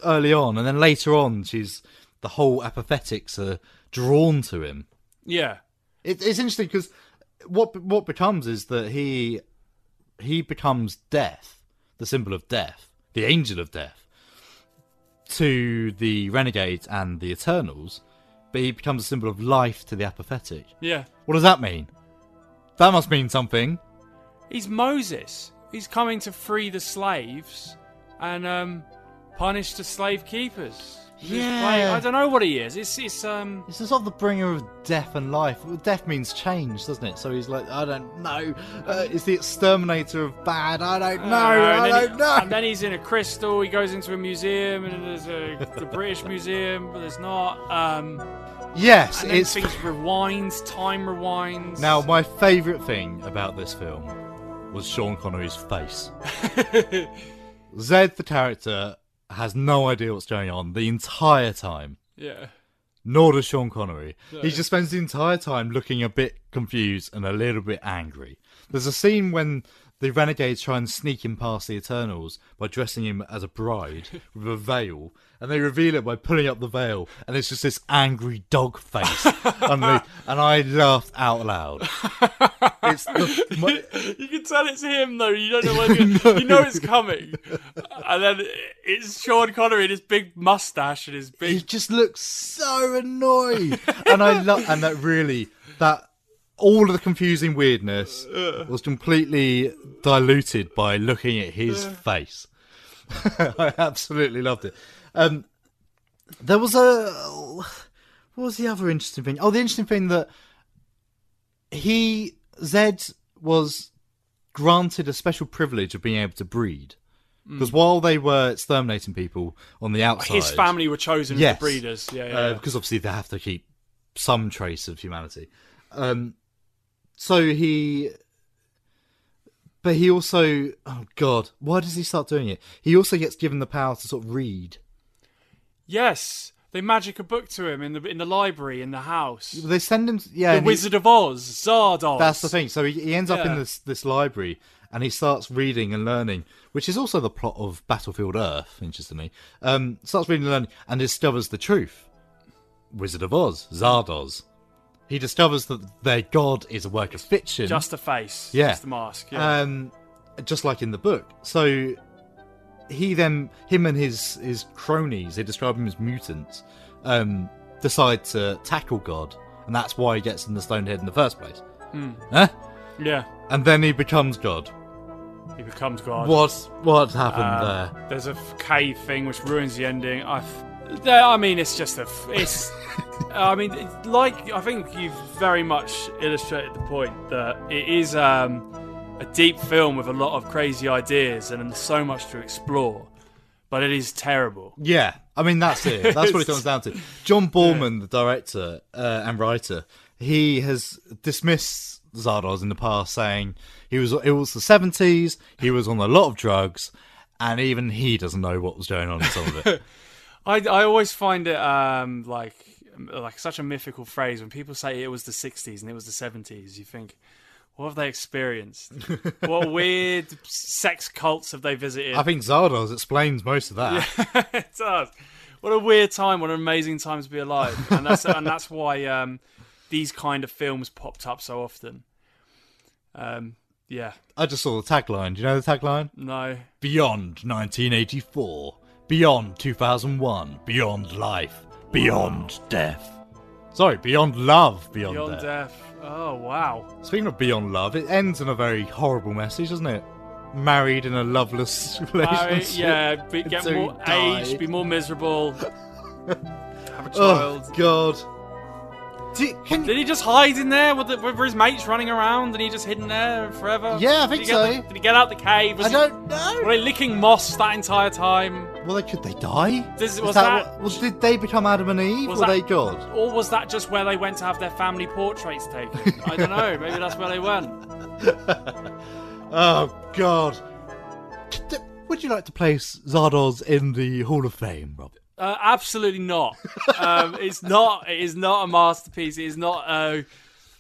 Speaker 1: early on. And then later on, she's the whole apathetics are drawn to him.
Speaker 2: Yeah.
Speaker 1: It, it's interesting because what what becomes is that he he becomes death, the symbol of death, the angel of death, to the renegades and the Eternals, but he becomes a symbol of life to the apathetic.
Speaker 2: Yeah.
Speaker 1: What does that mean? That must mean something.
Speaker 2: He's Moses. He's coming to free the slaves and um, punish the slave keepers.
Speaker 1: Yeah.
Speaker 2: I don't know what he is. It's it's um.
Speaker 1: It's sort of the bringer of death and life. Well, Death means change, doesn't it? So he's like, I don't know. Uh, it's the exterminator of bad. I don't know.
Speaker 2: Uh,
Speaker 1: I don't know.
Speaker 2: And then he's in a crystal. He goes into a museum, and there's a the British Museum, but there's not. Um,
Speaker 1: Yes,
Speaker 2: and
Speaker 1: it's
Speaker 2: things rewinds. Time rewinds.
Speaker 1: Now, my favourite thing about this film was Sean Connery's face. Zed, the character, has no idea what's going on the entire time.
Speaker 2: Yeah.
Speaker 1: Nor does Sean Connery.
Speaker 2: No.
Speaker 1: He just spends the entire time looking a bit confused and a little bit angry. There's a scene when the renegades try and sneak him past the Eternals by dressing him as a bride with a veil, and they reveal it by pulling up the veil, and it's just this angry dog face underneath, and I laughed out loud. It's the, my,
Speaker 2: you can tell it's him though. You don't know when you know it's coming, and then it's Sean Connery and his big mustache and his big.
Speaker 1: he just looks so annoyed, and I love, and that really that all of the confusing weirdness was completely diluted by looking at his face. I absolutely loved it. Um, there was a what was the other interesting thing? Oh, the interesting thing that he Zed was granted a special privilege of being able to breed. Because
Speaker 2: Mm.
Speaker 1: while they were exterminating people on the outside,
Speaker 2: His family were chosen as
Speaker 1: Yes.
Speaker 2: the breeders. Yeah, yeah,
Speaker 1: uh,
Speaker 2: yeah.
Speaker 1: because obviously they have to keep some trace of humanity. Um, so he, but he also, oh god, why does he start doing it? He also gets given the power to sort of read.
Speaker 2: Yes, They magic a book to him in the in the library in the house.
Speaker 1: They send him. Yeah,
Speaker 2: the
Speaker 1: he-
Speaker 2: Wizard of Oz, Zardoz.
Speaker 1: That's the thing. So he, he ends up in this this library and he starts reading and learning, which is also the plot of Battlefield Earth. Interestingly, um, starts reading and learning and discovers the truth. Wizard of Oz, Zardoz. He discovers that their god is a work of fiction.
Speaker 2: Just a face.
Speaker 1: Yeah.
Speaker 2: Just a mask. Yeah.
Speaker 1: Um, just like in the book. So he then, him and his his cronies, they describe him as mutants, um, decide to tackle God, and that's why he gets in the stone head in the first place.
Speaker 2: Hmm.
Speaker 1: Huh?
Speaker 2: Yeah.
Speaker 1: And then he becomes God.
Speaker 2: He becomes God.
Speaker 1: What what happened
Speaker 2: Uh,
Speaker 1: there?
Speaker 2: There's a cave thing which ruins the ending. I, I mean, it's just a. It's. I mean, like I think you've very much illustrated the point that it is um, a deep film with a lot of crazy ideas and so much to explore, but it is terrible.
Speaker 1: Yeah, I mean that's it. That's what it comes down to. John Boorman, the director uh, and writer, he has dismissed Zardoz in the past, saying he was it was the seventies. He was on a lot of drugs, and even he doesn't know what was going on in some of it.
Speaker 2: I, I always find it um, like like such a mythical phrase when people say it was the 60s and it was the 70s. You think, what have they experienced? what weird sex cults have they visited?
Speaker 1: I think Zardoz explains most of that.
Speaker 2: it does. What a weird time! What an amazing time to be alive, and that's and that's why um, these kind of films popped up so often. Um, yeah,
Speaker 1: I just saw the tagline. Do you know the tagline?
Speaker 2: no,
Speaker 1: Beyond 1984, beyond 2001, beyond life, beyond death. Sorry, beyond love, beyond,
Speaker 2: Beyond
Speaker 1: death.
Speaker 2: Death. Oh wow!
Speaker 1: Speaking of beyond love, it ends in a very horrible message, doesn't it? Married in a loveless relationship.
Speaker 2: yeah, be, get more
Speaker 1: die.
Speaker 2: aged, be more miserable, have a child.
Speaker 1: Oh
Speaker 2: child.
Speaker 1: God! Do, can
Speaker 2: Did he just hide in there with, the, with his mates running around, and he just hidden there forever?
Speaker 1: Yeah, I
Speaker 2: Did
Speaker 1: think
Speaker 2: get
Speaker 1: so.
Speaker 2: the- did he get out the cave? Was
Speaker 1: I
Speaker 2: he-
Speaker 1: don't know.
Speaker 2: Were they licking moss that entire time?
Speaker 1: Well, they, could they die?
Speaker 2: Does- was
Speaker 1: that,
Speaker 2: that-
Speaker 1: was, did they become Adam and Eve,
Speaker 2: Was
Speaker 1: or
Speaker 2: that-
Speaker 1: they God?
Speaker 2: Or was that just where they went to have their family portraits taken? I don't know. Maybe that's where they went.
Speaker 1: Oh God! Would you like to place Zardoz in the Hall of Fame, Rob?
Speaker 2: Uh, absolutely not. Um, it's not. It is not a masterpiece. It is not a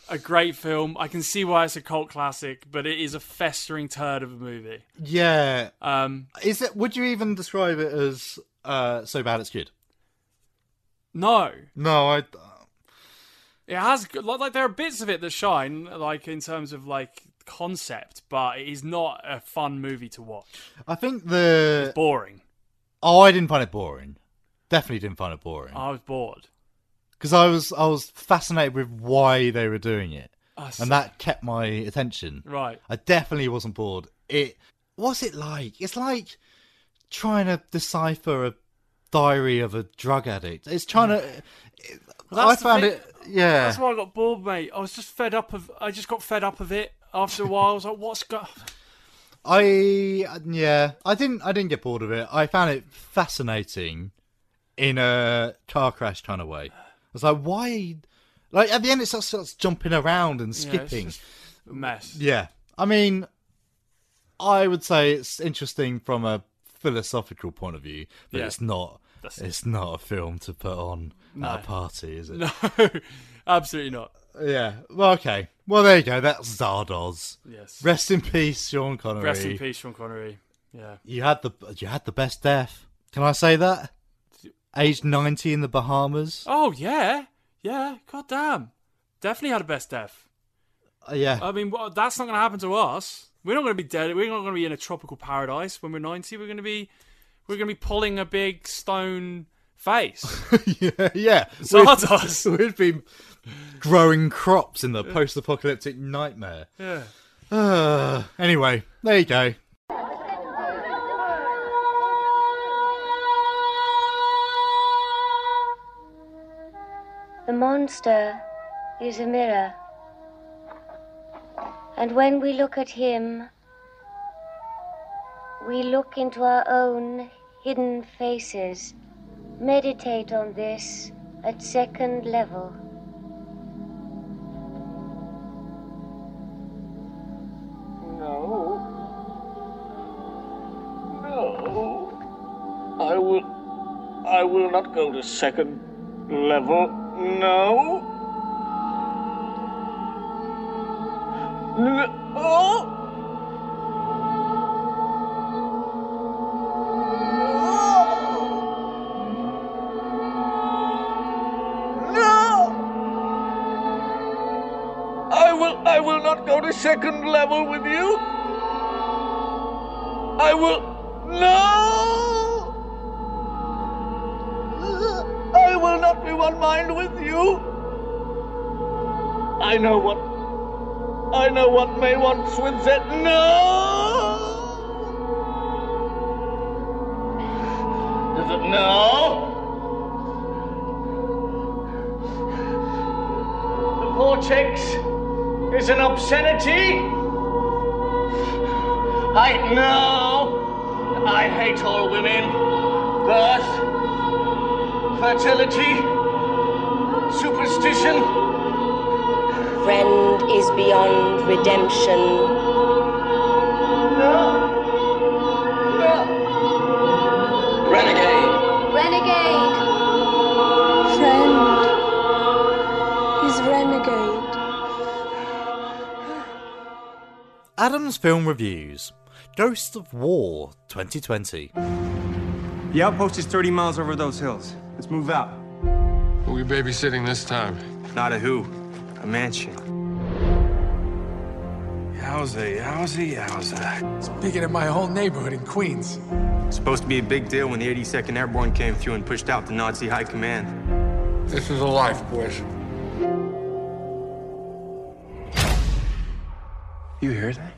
Speaker 2: a great film. I can see why it's a cult classic, but it is a festering turd of a movie.
Speaker 1: Yeah.
Speaker 2: Um,
Speaker 1: Is it? Would you even describe it as uh, so bad it's good?
Speaker 2: no,
Speaker 1: No, I.
Speaker 2: it has like, like there are bits of it that shine, like in terms of like concept, but it is not a fun movie to watch.
Speaker 1: I think the
Speaker 2: It's boring.
Speaker 1: oh, I didn't find it boring. Definitely didn't find it boring
Speaker 2: I was bored.
Speaker 1: because I was I was fascinated with why they were doing it, and that kept my attention.
Speaker 2: Right.
Speaker 1: I definitely wasn't bored. It what's it like? It's like trying to decipher a diary of a drug addict. It's trying to. Mm.
Speaker 2: Well,
Speaker 1: I found
Speaker 2: thing.
Speaker 1: it. Yeah.
Speaker 2: That's why I got bored, mate. I was just fed up of. I just got fed up of it after a while. I was like, "What's go?"
Speaker 1: I yeah, I didn't I didn't get bored of it. I found it fascinating in a car crash kind of way. I was like, why? Like at the end, it starts, starts jumping around and
Speaker 2: Yeah,
Speaker 1: skipping.
Speaker 2: a mess.
Speaker 1: Yeah, I mean, I would say it's interesting from a philosophical point of view, but
Speaker 2: Yeah.
Speaker 1: it's not.
Speaker 2: That's-
Speaker 1: It's not a film to put on
Speaker 2: No.
Speaker 1: at a party, is it?
Speaker 2: No, absolutely not.
Speaker 1: Yeah. Well, okay. Well, there you go. That's Zardoz.
Speaker 2: Yes.
Speaker 1: Rest in peace, Sean Connery.
Speaker 2: Rest in peace, Sean Connery. Yeah.
Speaker 1: You had the you had the best death. Can I say that? Aged ninety in the Bahamas.
Speaker 2: Oh yeah, yeah. God damn. Definitely had a best death.
Speaker 1: Uh, yeah.
Speaker 2: I mean, well, that's not going to happen to us. We're not going to be dead. We're not going to be in a tropical paradise when we're ninety. We're going to be, we're going to be pulling a big stone face.
Speaker 1: yeah, yeah.
Speaker 2: Zardoz.
Speaker 1: We'd, we'd be growing crops in the post-apocalyptic nightmare.
Speaker 2: yeah.
Speaker 1: Uh, anyway, there you go.
Speaker 11: Monster is a mirror. And when we look at him, we look into our own hidden faces. Meditate on this at second level.
Speaker 12: No. No. I will. I I will not go to second level. No. Oh. No. I will I will not go to second level with you. I will no I will not be one mind with you. I know what I know what May wants with that no Is it no? The vortex is an obscenity. I know. I hate all women. Birth, fertility, superstition.
Speaker 11: Friend is beyond redemption.
Speaker 12: Renegade.
Speaker 13: Renegade. Friend is renegade.
Speaker 1: Adams Film Reviews Ghost of War 2020.
Speaker 14: The outpost is 30 miles over those hills. Let's move out.
Speaker 15: Who we babysitting this time?
Speaker 14: Not a who, a mansion. Yowza, yowza, yowza.
Speaker 16: It's bigger than my whole neighborhood in Queens.
Speaker 14: It's supposed to be a big deal when the 82nd Airborne came through and pushed out the Nazi high command.
Speaker 15: This is a life, boys.
Speaker 14: You hear that?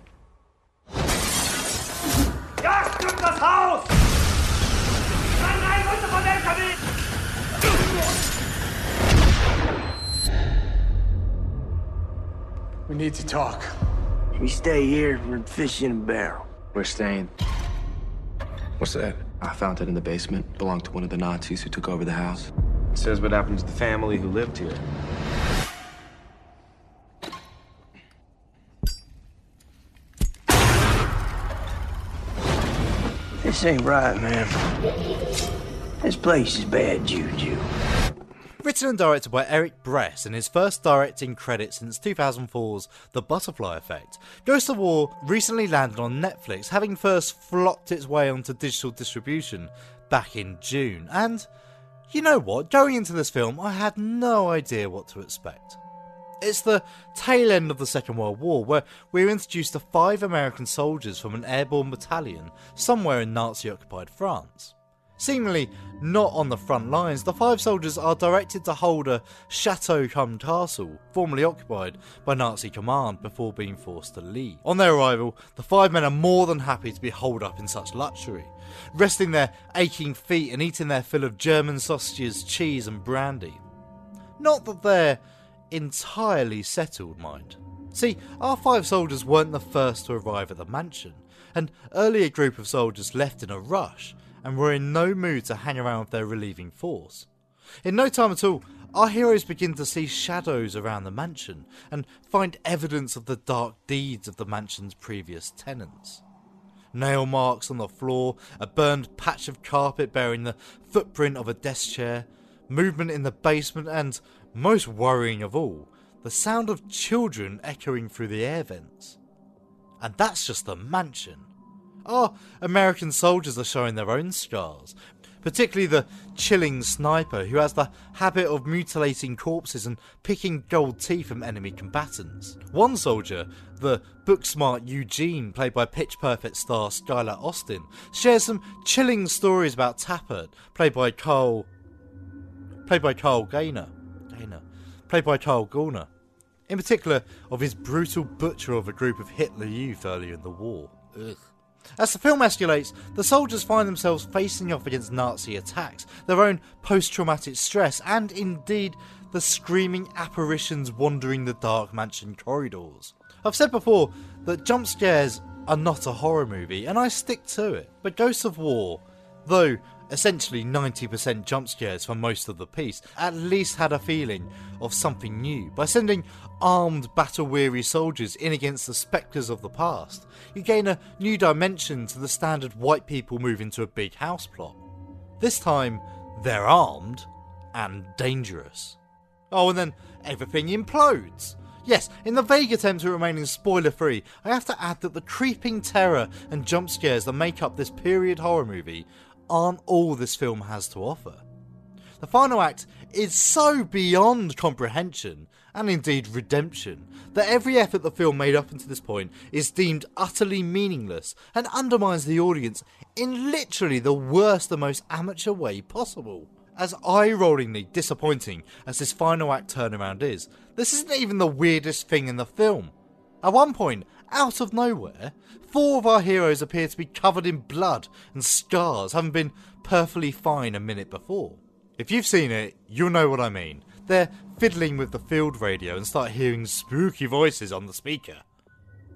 Speaker 12: Ja, stimmt das Haus! Nein, nein, runter von der LKW!
Speaker 16: We need to talk.
Speaker 17: We stay here, we're fish in a barrel.
Speaker 18: We're staying.
Speaker 15: What's that?
Speaker 18: I found it in the basement. Belonged to one of the Nazis who took over the house.
Speaker 14: It says what happened to the family who lived here.
Speaker 17: This ain't right, man. This place is bad juju.
Speaker 1: Written and directed by Eric Bress in his first directing credit since 2004's The Butterfly Effect, Ghost of War recently landed on Netflix, having first flopped its way onto digital distribution back in June. And you know what? Going into this film, I had no idea what to expect. It's the tail end of the Second World War, where we're introduced to five American soldiers from an airborne battalion somewhere in Nazi occupied France. Seemingly not on the front lines, the five soldiers are directed to hold a Chateau cum castle, formerly occupied by Nazi command before being forced to leave. On their arrival, the five men are more than happy to be holed up in such luxury, resting their aching feet and eating their fill of German sausages, cheese, and brandy. Not that they're entirely settled, mind. See, our five soldiers weren't the first to arrive at the mansion. An earlier group of soldiers left in a rush and were in no mood to hang around with their relieving force. In no time at all, our heroes begin to see shadows around the mansion and find evidence of the dark deeds of the mansion's previous tenants. Nail marks on the floor, a burned patch of carpet bearing the footprint of a desk chair, movement in the basement, and, most worrying of all, the sound of children echoing through the air vents. And that's just the mansion. Our American soldiers are showing their own scars, particularly the chilling sniper who has the habit of mutilating corpses and picking gold teeth from enemy combatants. One soldier, the book smart Eugene, played by Pitch Perfect star Skylar Astin, shares some chilling stories about Tappert, played by Carl played by Carl Gainer. Gainer. Played by Carl Gallner. In particular, of his brutal butcher of a group of Hitler youth earlier in the war. Ugh. As the film escalates, the soldiers find themselves facing off against Nazi attacks, their own post traumatic stress, and indeed the screaming apparitions wandering the dark mansion corridors. I've said before that jump scares are not a horror movie, and I stick to it. But Ghosts of War, though essentially 90% jump scares for most of the piece, at least had a feeling of something new. By sending armed, battle weary soldiers in against the spectres of the past, you gain a new dimension to the standard white people move into a big house plot. This time, they're armed and dangerous. Oh, and then everything implodes. Yes, in the vague attempt to remain spoiler free, I have to add that the creeping terror and jump scares that make up this period horror movie aren't all this film has to offer. The final act is so beyond comprehension, and indeed redemption, that every effort the film made up until this point is deemed utterly meaningless and undermines the audience in literally the worst the most amateur way possible. As eye rollingly disappointing as this final act turnaround is, this isn't even the weirdest thing in the film. At one point, out of nowhere, four of our heroes appear to be covered in blood and scars, having been perfectly fine a minute before. If you've seen it, you'll know what I mean. They're fiddling with the field radio and start hearing spooky voices on the speaker.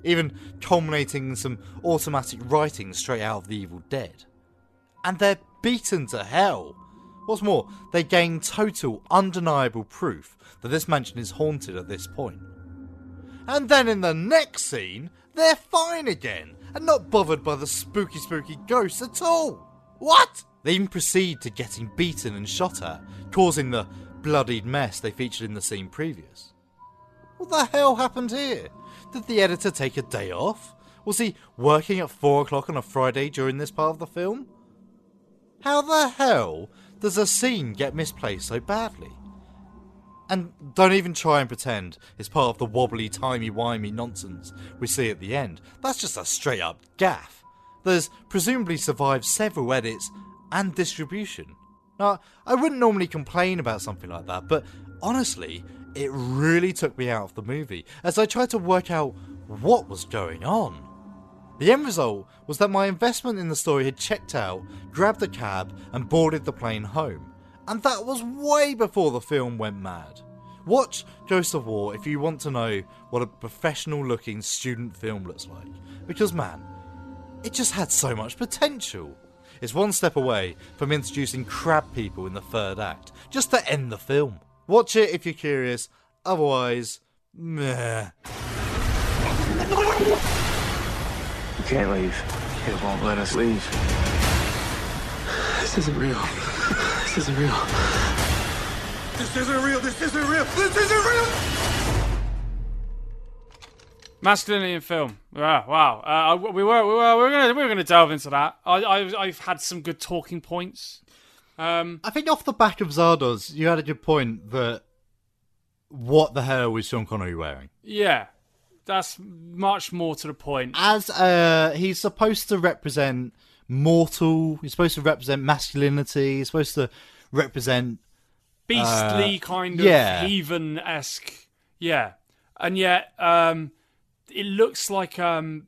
Speaker 1: Even culminating in some automatic writing straight out of The Evil Dead. And they're beaten to hell. What's more, they gain total, undeniable proof that this mansion is haunted at this point. And then in the next scene, they're fine again, and not bothered by the spooky, spooky ghosts at all. What? They even proceed to getting beaten and shot at, causing the bloodied mess they featured in the scene previous. What the hell happened here? Did the editor take a day off? Was he working at 4 o'clock on a Friday during this part of the film? How the hell does a scene get misplaced so badly? And don't even try and pretend it's part of the wobbly, timey-wimey nonsense we see at the end. That's just a straight up gaff. There's presumably survived several edits and distribution. Now, I wouldn't normally complain about something like that, but honestly, it really took me out of the movie as I tried to work out what was going on. The end result was that my investment in the story had checked out, grabbed a cab, and boarded the plane home. And that was way before the film went mad. Watch Ghost of War if you want to know what a professional looking student film looks like. Because, man, it just had so much potential. It's one step away from introducing crab people in the third act, just to end the film. Watch it if you're curious, otherwise, meh.
Speaker 17: We can't leave. It won't let us leave. This isn't real. This isn't real.
Speaker 12: This isn't real. This isn't real. This isn't real.
Speaker 2: Masculinity in film. Wow, wow. Uh, we were we were we were gonna we were gonna delve into that. I, I I've had some good talking points. Um,
Speaker 1: I think off the back of Zardoz, you had a good point that what the hell was Sean Connery wearing?
Speaker 2: yeah, that's much more to the point.
Speaker 1: As uh, he's supposed to represent mortal, he's supposed to represent masculinity, he's supposed to represent
Speaker 2: Beastly
Speaker 1: uh,
Speaker 2: kind of
Speaker 1: yeah.
Speaker 2: heathen esque. Yeah, and yet um, it looks like um,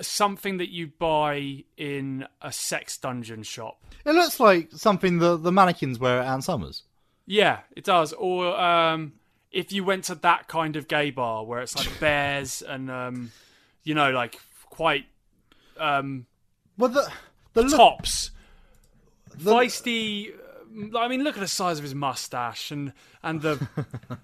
Speaker 2: something that you buy in a sex dungeon shop.
Speaker 1: It looks like something the the mannequins wear at Ann Summers.
Speaker 2: Yeah, it does. Or um, if you went to that kind of gay bar where it's like bears and um, you know, like quite um,
Speaker 1: well the the look-
Speaker 2: tops, feisty. uh, I mean, look at the size of his mustache and and the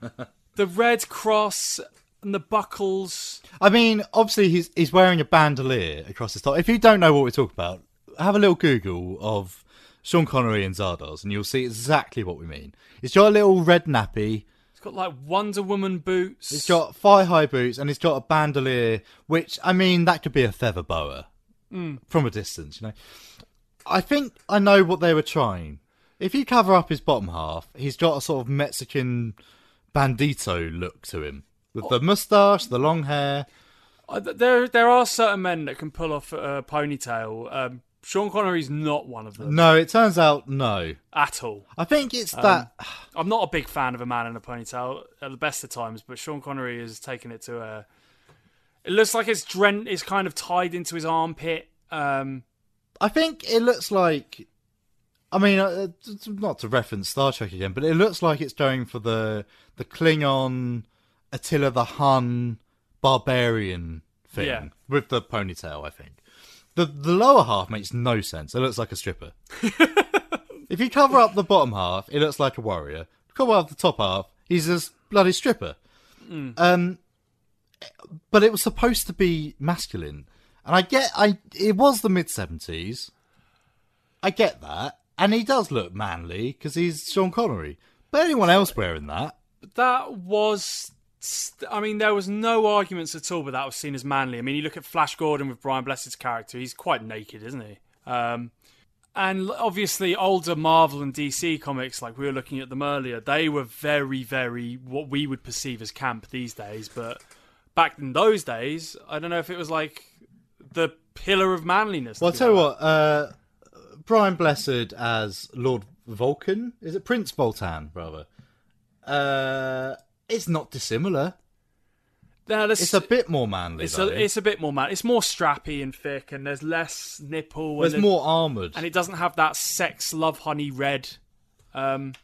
Speaker 2: the red cross and the buckles.
Speaker 1: I mean, obviously he's he's wearing a bandolier across his top. If you don't know what we're talking about, have a little Google of Sean Connery and Zardoz, and you'll see exactly what we mean. He's got a little red nappy.
Speaker 2: He's got like Wonder Woman boots.
Speaker 1: He's got thigh high boots, and he's got a bandolier, which I mean that could be a feather boa
Speaker 2: Mm.
Speaker 1: from a distance. You know, I think I know what they were trying. If you cover up his bottom half, he's got a sort of Mexican bandito look to him, with the moustache, the long hair.
Speaker 2: Uh, There, there are certain men that can pull off a ponytail. Um, Sean Connery's not one of them
Speaker 1: No, it turns out no.
Speaker 2: at all.
Speaker 1: I think it's
Speaker 2: Um,
Speaker 1: that.
Speaker 2: I'm not a big fan of a man in a ponytail at the best of times, but Sean Connery has taken it to a. It looks like it's dren- It's kind of tied into his armpit. Um,
Speaker 1: I think it looks like. I mean, uh, not to reference Star Trek again, but it looks like it's going for the the Klingon, Attila the Hun, barbarian thing
Speaker 2: Yeah.
Speaker 1: with the ponytail. I think the the lower half makes no sense. It looks like a stripper. if you cover up the bottom half, it looks like a warrior. Cover up the top half, he's a s- bloody stripper.
Speaker 2: Mm.
Speaker 1: Um, but it was supposed to be masculine, and I get, I it was the mid seventies. I get that, and he does look manly because he's Sean Connery. But anyone else wearing that?
Speaker 2: That was. I mean, there was no arguments at all, but that was seen as manly. I mean, you look at Flash Gordon with Brian Blessed's character; he's quite naked, isn't he? Um, and obviously, older Marvel and DC comics, like we were looking at them earlier, they were very, very what we would perceive as camp these days. But back in those days, I don't know if it was like the pillar of manliness.
Speaker 1: Well, I'll tell you what. Uh, Brian Blessed as Lord Vulcan. Is it Prince Vultan, rather? Uh, it's not dissimilar.
Speaker 2: No,
Speaker 1: It's a bit more manly.
Speaker 2: It's a, it's a bit more man. It's more strappy and thick, and there's less nipple.
Speaker 1: There's
Speaker 2: and
Speaker 1: more armoured.
Speaker 2: and it doesn't have that sex love honey red. Um,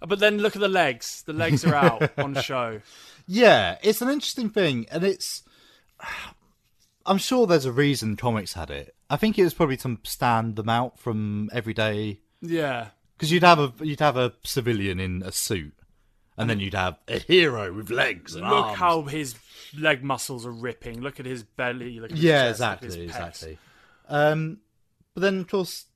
Speaker 2: but then look at the legs. The legs are out on show.
Speaker 1: Yeah, it's an interesting thing, and it's. I'm sure there's a reason comics had it. I think it was probably to stand them out from everyday.
Speaker 2: Yeah.
Speaker 1: Because you'd have a you'd have a civilian in a suit, and then you'd have a hero with legs and arms.
Speaker 2: Look
Speaker 1: arms.
Speaker 2: how his leg muscles are ripping. Look at his belly. Look at his
Speaker 1: yeah,
Speaker 2: chest, look at
Speaker 1: exactly,
Speaker 2: his pecs.
Speaker 1: exactly. Um, but then of course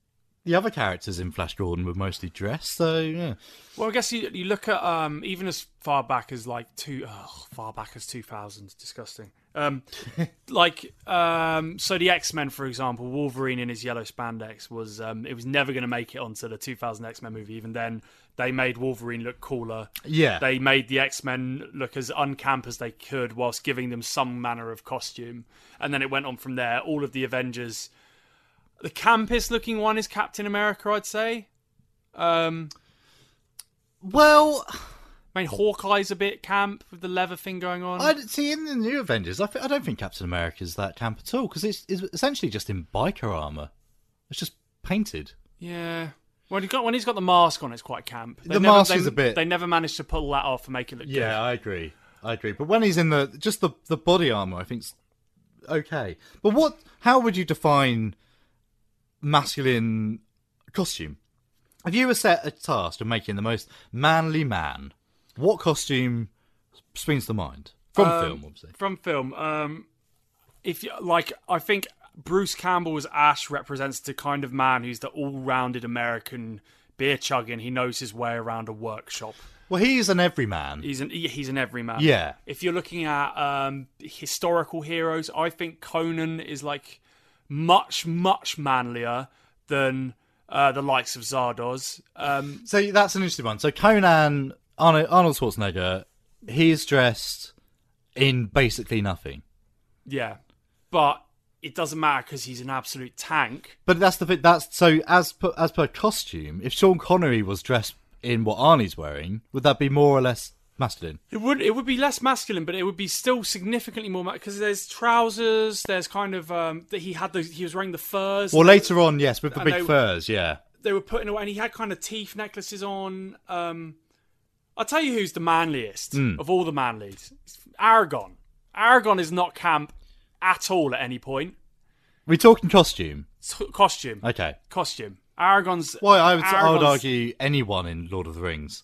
Speaker 1: the other characters in Flash Gordon were mostly dressed, so yeah.
Speaker 2: Well, I guess you you look at um even as far back as like two oh, far back as two thousands, disgusting. Um, like um, so the X Men, for example, Wolverine in his yellow spandex was um it was never going to make it onto the two thousand X Men movie. Even then, they made Wolverine look cooler.
Speaker 1: Yeah.
Speaker 2: they made the X Men look as uncamp as they could, whilst giving them some manner of costume. And then it went on from there. All of the Avengers. The campus looking one is Captain America, I'd say. Um,
Speaker 1: well,
Speaker 2: I mean, Hawkeye's a bit camp with the leather thing going on.
Speaker 1: I see in the new Avengers. I, th- I don't think Captain America's that camp at all because it's, it's essentially just in biker armor. It's just painted.
Speaker 2: Yeah. When he's got when he's got the mask on, it's quite camp.
Speaker 1: The mask is a bit-
Speaker 2: They never managed to pull that off and make it look
Speaker 1: Yeah,
Speaker 2: good.
Speaker 1: I agree. I agree. But when he's in the just the the body armor, I think's okay. But what? How would you define masculine costume? If you were set a task of making the most manly man, what costume springs to mind from
Speaker 2: Um,
Speaker 1: film? Obviously.
Speaker 2: From film. Um, if you like, I think Bruce Campbell's Ash represents the kind of man who's the all-rounded American beer chugging. He knows his way around a workshop.
Speaker 1: Well, he's an everyman.
Speaker 2: He's an he's an everyman.
Speaker 1: Yeah.
Speaker 2: If you're looking at um, historical heroes, I think Conan is like much much manlier than uh, the likes of Zardoz. Um,
Speaker 1: So that's an interesting one. So Conan, Arnold, Arnold Schwarzenegger, he's dressed in basically nothing.
Speaker 2: yeah, but it doesn't matter because he's an absolute tank.
Speaker 1: But that's the thing. That's so as per, as per costume. If Sean Connery was dressed in what Arnie's wearing, would that be more or less masculine?
Speaker 2: It would it would be less masculine, but it would be still significantly more because there's trousers. There's kind of um, that he had those. He was wearing the furs.
Speaker 1: Well, later on, yes, with the big
Speaker 2: they-
Speaker 1: furs, yeah.
Speaker 2: they were putting away, and he had kind of teeth necklaces on. Um, I'll tell you who's the manliest
Speaker 1: Hmm.
Speaker 2: of all the manlies. It's Aragorn. Aragorn is not camp at all at any point.
Speaker 1: We're talking costume.
Speaker 2: It's costume.
Speaker 1: Okay.
Speaker 2: Costume. Aragorn's.
Speaker 1: Well, I would, I would argue anyone in Lord of the Rings.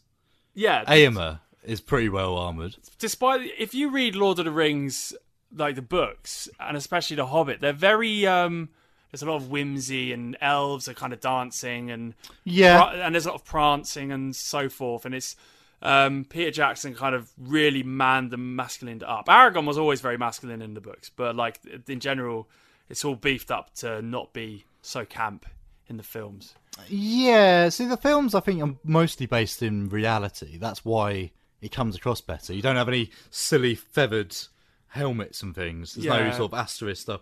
Speaker 2: Yeah.
Speaker 1: Éomer is pretty well armored.
Speaker 2: despite if you read Lord of the Rings, like the books, and especially The Hobbit, they're very um there's a lot of whimsy and elves are kind of dancing and
Speaker 1: Yeah.
Speaker 2: and there's a lot of prancing and so forth, and it's um Peter Jackson kind of really manned the masculine up. Aragorn was always very masculine in the books, but like in general, it's all beefed up to not be so camp in the films.
Speaker 1: Yeah, see, the films I think are mostly based in reality. That's why it comes across better. You don't have any silly feathered helmets and things. There's no sort of asterisk stuff.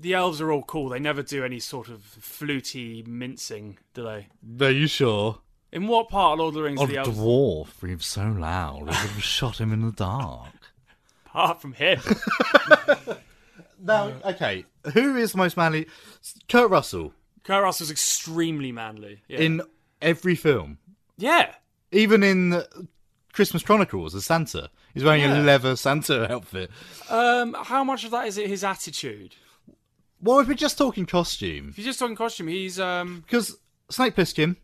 Speaker 2: The elves are all cool. They never do any sort of fluty mincing, do they?
Speaker 1: Are you sure?
Speaker 2: In what part of Lord of the Rings are oh, the elves?
Speaker 1: dwarf breathes so loud, would have shot him in the dark.
Speaker 2: Apart from him.
Speaker 1: Now, okay, who is the most manly? Kurt Russell
Speaker 2: Kurt Russell's extremely manly. Yeah.
Speaker 1: in every film,
Speaker 2: yeah.
Speaker 1: even in Christmas Chronicles as Santa. He's wearing
Speaker 2: Yeah.
Speaker 1: a leather Santa outfit.
Speaker 2: Um, how much of that is it his attitude?
Speaker 1: Well, if we're just talking costume,
Speaker 2: If you're just talking costume, he's um
Speaker 1: because Snake Plissken,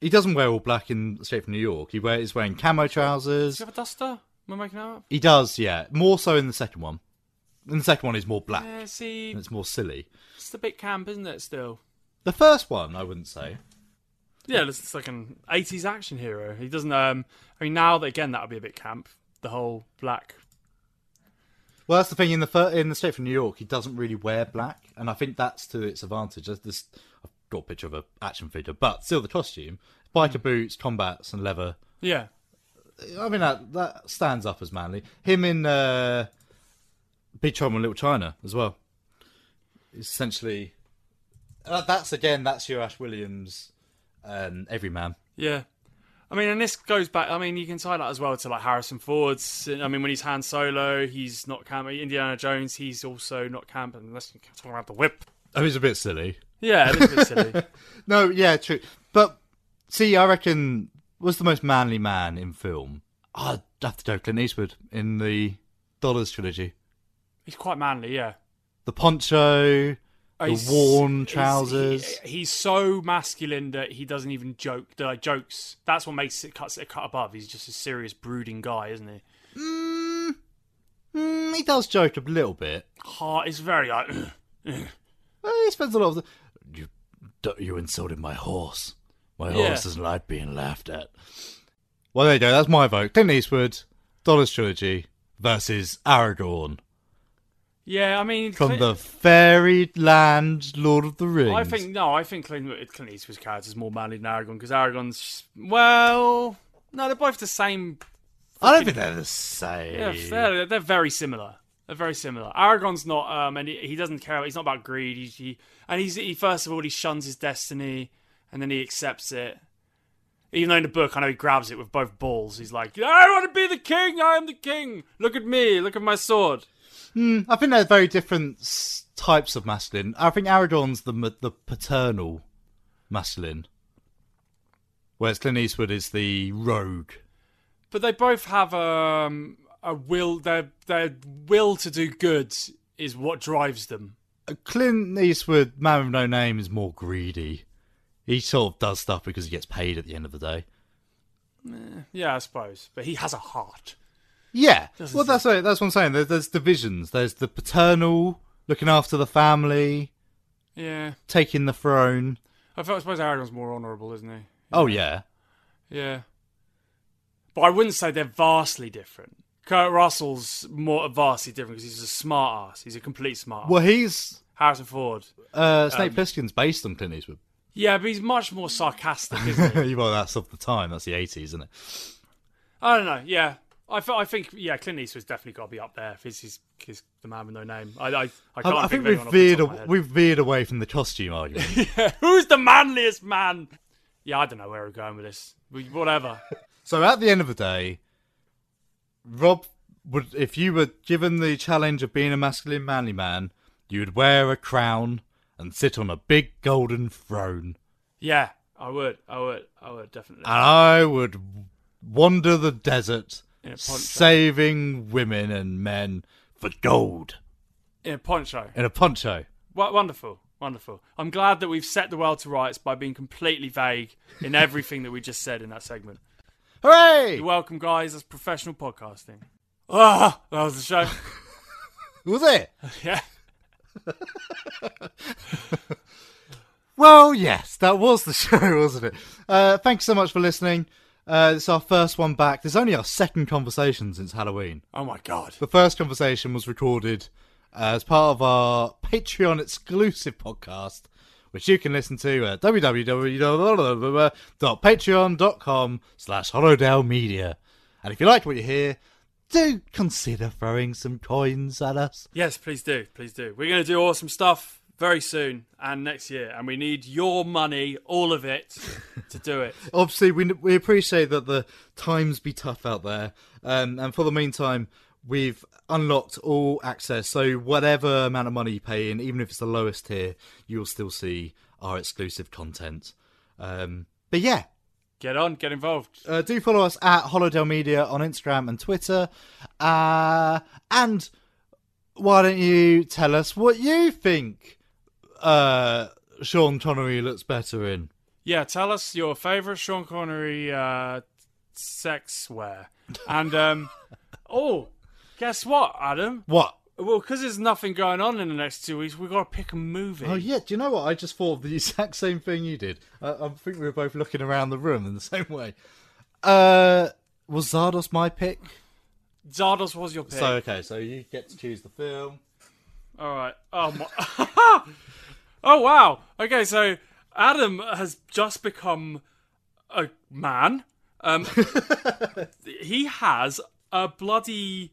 Speaker 1: he doesn't wear all black in Escape from New York. He wear, he's wearing camo trousers.
Speaker 2: does he have a duster? Am I making that up?
Speaker 1: He does, yeah. More so in the second one. And the second one, is more black.
Speaker 2: Yeah, see,
Speaker 1: and it's more silly.
Speaker 2: it's a bit camp, isn't it? Still,
Speaker 1: The first one, I wouldn't say.
Speaker 2: Yeah, it's like an '80s action hero. He doesn't. Um, I mean, now that again, that would be a bit camp. The whole black.
Speaker 1: Well, that's the thing in the fir- in the state from New York, he doesn't really wear black, and I think that's to its advantage. There's This I've got a picture of a action figure, but still the costume, biker boots, combats, and leather.
Speaker 2: Yeah,
Speaker 1: I mean that that stands up as manly. Him in uh, Big Trouble in Little China as well. Essentially, uh, that's again that's your Ash Williams, um, everyman.
Speaker 2: yeah. I mean, and this goes back. I mean, you can tie that as well to like Harrison Ford's. I mean, when he's Han Solo, he's not camp. Indiana Jones, he's also not camp unless you're talking about the whip.
Speaker 1: Oh, he's a bit silly.
Speaker 2: Yeah, it is a bit silly.
Speaker 1: no, yeah, true. But see, I reckon was the most manly man in film. I'd have to go Clint Eastwood in the Dollars trilogy.
Speaker 2: He's quite manly, yeah.
Speaker 1: The poncho, the
Speaker 2: He's-
Speaker 1: worn trousers.
Speaker 2: he- he's so masculine that he doesn't even joke. Like jokes. That's what makes it cuts it cut above. He's just a serious, brooding guy, isn't he?
Speaker 1: Mm, he does joke a little bit.
Speaker 2: Heart is very like.
Speaker 1: He spends a lot of the. You, you insulted my horse. My
Speaker 2: Yeah.
Speaker 1: horse doesn't like being laughed at. Well, there you go. That's my vote. Clint Eastwood, Dollars trilogy versus Aragorn
Speaker 2: yeah, I mean,
Speaker 1: from
Speaker 2: Clint-
Speaker 1: the fairy land Lord of the Rings.
Speaker 2: I think no. I think Clint, Clint Eastwood's character is more manly than Aragorn because Aragorn's well, no, they're both the same.
Speaker 1: I don't think they're the same.
Speaker 2: Yeah, they're, they're very similar. They're very similar. Aragorn's not, um, and he, he doesn't care. He's not about greed. He, he and he's he first of all he shuns his destiny, and then he accepts it. Even though in the book I know he grabs it with both balls. He's like, I want to be the king. I am the king. Look at me. Look at my sword.
Speaker 1: Hmm, I think they're very different s- types of masculine. I think Aragorn's the ma- the paternal masculine, whereas Clint Eastwood is the rogue.
Speaker 2: But they both have um, a will. Their their will to do good is what drives them.
Speaker 1: Clint Eastwood, man with no name, is more greedy. He sort of does stuff because he gets paid at the end of the day.
Speaker 2: Eh, yeah, I suppose. But he has a heart.
Speaker 1: Yeah,
Speaker 2: Doesn't
Speaker 1: well, that's what, that's what I'm saying. There's, there's divisions. There's the paternal, looking after the family,
Speaker 2: Yeah.
Speaker 1: taking the throne.
Speaker 2: I I suppose Aragorn's more honourable, isn't he?
Speaker 1: Oh yeah,
Speaker 2: Yeah. But I wouldn't say they're vastly different. Kurt Russell's more vastly different because he's a smart ass. He's a complete smart.
Speaker 1: well, he's
Speaker 2: Harrison Ford.
Speaker 1: uh, Snake
Speaker 2: Um,
Speaker 1: Plissken's based on Clint Eastwood.
Speaker 2: Yeah, but he's much more sarcastic, isn't he?
Speaker 1: well, that's of the time. That's the 80s, isn't it?
Speaker 2: I don't know. Yeah, I, th- I think yeah, Clint Eastwood's definitely got to be up there. He's, he's, he's the man with no name. I I, I can't
Speaker 1: I, I
Speaker 2: think,
Speaker 1: think we've veered
Speaker 2: top of my
Speaker 1: a- we've veered away from the costume argument.
Speaker 2: yeah, who's the manliest man? Yeah, I don't know where we're going with this. We- Whatever.
Speaker 1: So at the end of the day, Rob would, if you were given the challenge of being a masculine manly man, you would wear a crown and sit on a big golden throne,
Speaker 2: yeah, I would. I would. I would definitely.
Speaker 1: and I would wander the desert,
Speaker 2: In a poncho.
Speaker 1: Saving women and men for gold
Speaker 2: In a poncho.
Speaker 1: in a poncho.
Speaker 2: Wo- Wonderful, wonderful. I'm glad that we've set the world to rights by being completely vague in everything that we just said in that segment.
Speaker 1: Hooray!
Speaker 2: You're welcome, guys. That's professional podcasting. Ah, that was the show.
Speaker 1: Was it?
Speaker 2: yeah.
Speaker 1: Well, yes, that was the show, wasn't it? Uh, thanks so much for listening. Uh, it's our first one back. There's only our second conversation since Halloween.
Speaker 2: Oh my god.
Speaker 1: The first conversation was recorded uh, as part of our Patreon exclusive podcast, which you can listen to at www.patreon.com slash Hollowdale Media. And if you like what you hear, do consider throwing some coins at us.
Speaker 2: Yes, please do. Please do. We're going to do awesome stuff very soon and next year, and we need your money, all of it, to do it.
Speaker 1: Obviously, we we appreciate that the times be tough out there, um, and for the meantime, we've unlocked all access. So whatever amount of money you pay in, even if it's the lowest tier, you'll still see our exclusive content. Um, but yeah,
Speaker 2: Get on, get involved.
Speaker 1: uh, do follow us at Hollowdale Media on Instagram and Twitter, uh, and why don't you tell us what you think uh, Sean Connery looks better in?
Speaker 2: Yeah, tell us your favourite Sean Connery uh, sex wear. And, um, oh, guess what, Adam?
Speaker 1: What?
Speaker 2: well, because there's nothing going on in the next two weeks, we've got to pick a movie.
Speaker 1: Oh yeah, do you know what? I just thought of the exact same thing you did. I, I think we were both looking around the room in the same way. Uh, was Zardoz my pick?
Speaker 2: Zardoz was your pick.
Speaker 1: So okay, so you get to choose the film.
Speaker 2: All right. Oh my. oh wow. Okay, so Adam has just become a man. Um, he has a bloody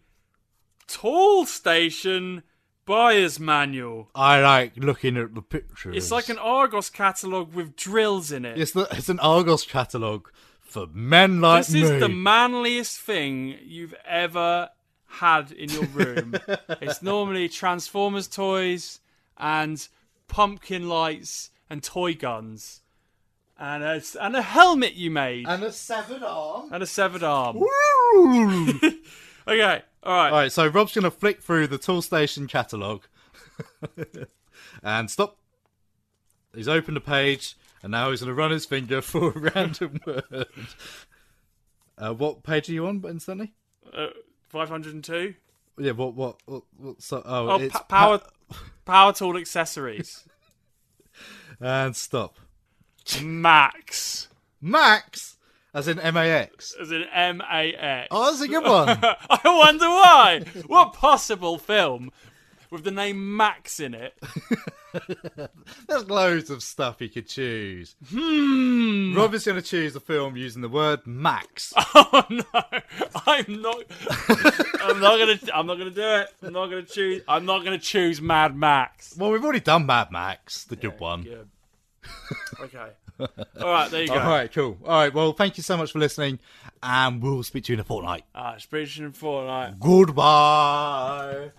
Speaker 2: tool station buyer's manual.
Speaker 1: I like looking at the pictures.
Speaker 2: It's like an Argos catalogue with drills in it.
Speaker 1: It's the, it's an Argos catalogue for men like
Speaker 2: this
Speaker 1: me.
Speaker 2: is the manliest thing you've ever had in your room. it's normally Transformers toys and pumpkin lights and toy guns. And a, and a helmet you made.
Speaker 1: and a severed arm.
Speaker 2: And a severed arm.
Speaker 1: Woo!
Speaker 2: Okay, all right.
Speaker 1: All right, so Rob's going to flick through the Tool Station catalogue. and stop. He's opened a page, and now he's going to run his finger for a random word. Uh, what page are you on, instantly?
Speaker 2: Uh, 502?
Speaker 1: Yeah, what, what, what, what so, oh,
Speaker 2: Oh,
Speaker 1: it's
Speaker 2: pa- power, power tool accessories.
Speaker 1: and stop.
Speaker 2: Max.
Speaker 1: Max? As in M-A-X.
Speaker 2: As in M A X.
Speaker 1: Oh, that's a good one.
Speaker 2: I wonder why. what possible film with the name Max in it?
Speaker 1: There's loads of stuff you could choose.
Speaker 2: Hmm.
Speaker 1: Rob is going to choose a film using the word Max.
Speaker 2: Oh no, I'm not. I'm not gonna. I'm not gonna do it. I'm not gonna choose. I'm not gonna choose Mad Max.
Speaker 1: Well, we've already done Mad Max, the good one.
Speaker 2: Good. Okay. All right. There you go.
Speaker 1: All right, cool. All right, well, thank you so much for listening, and we'll speak to you in a fortnight.
Speaker 2: Ah, it's British in fortnight.
Speaker 1: Goodbye.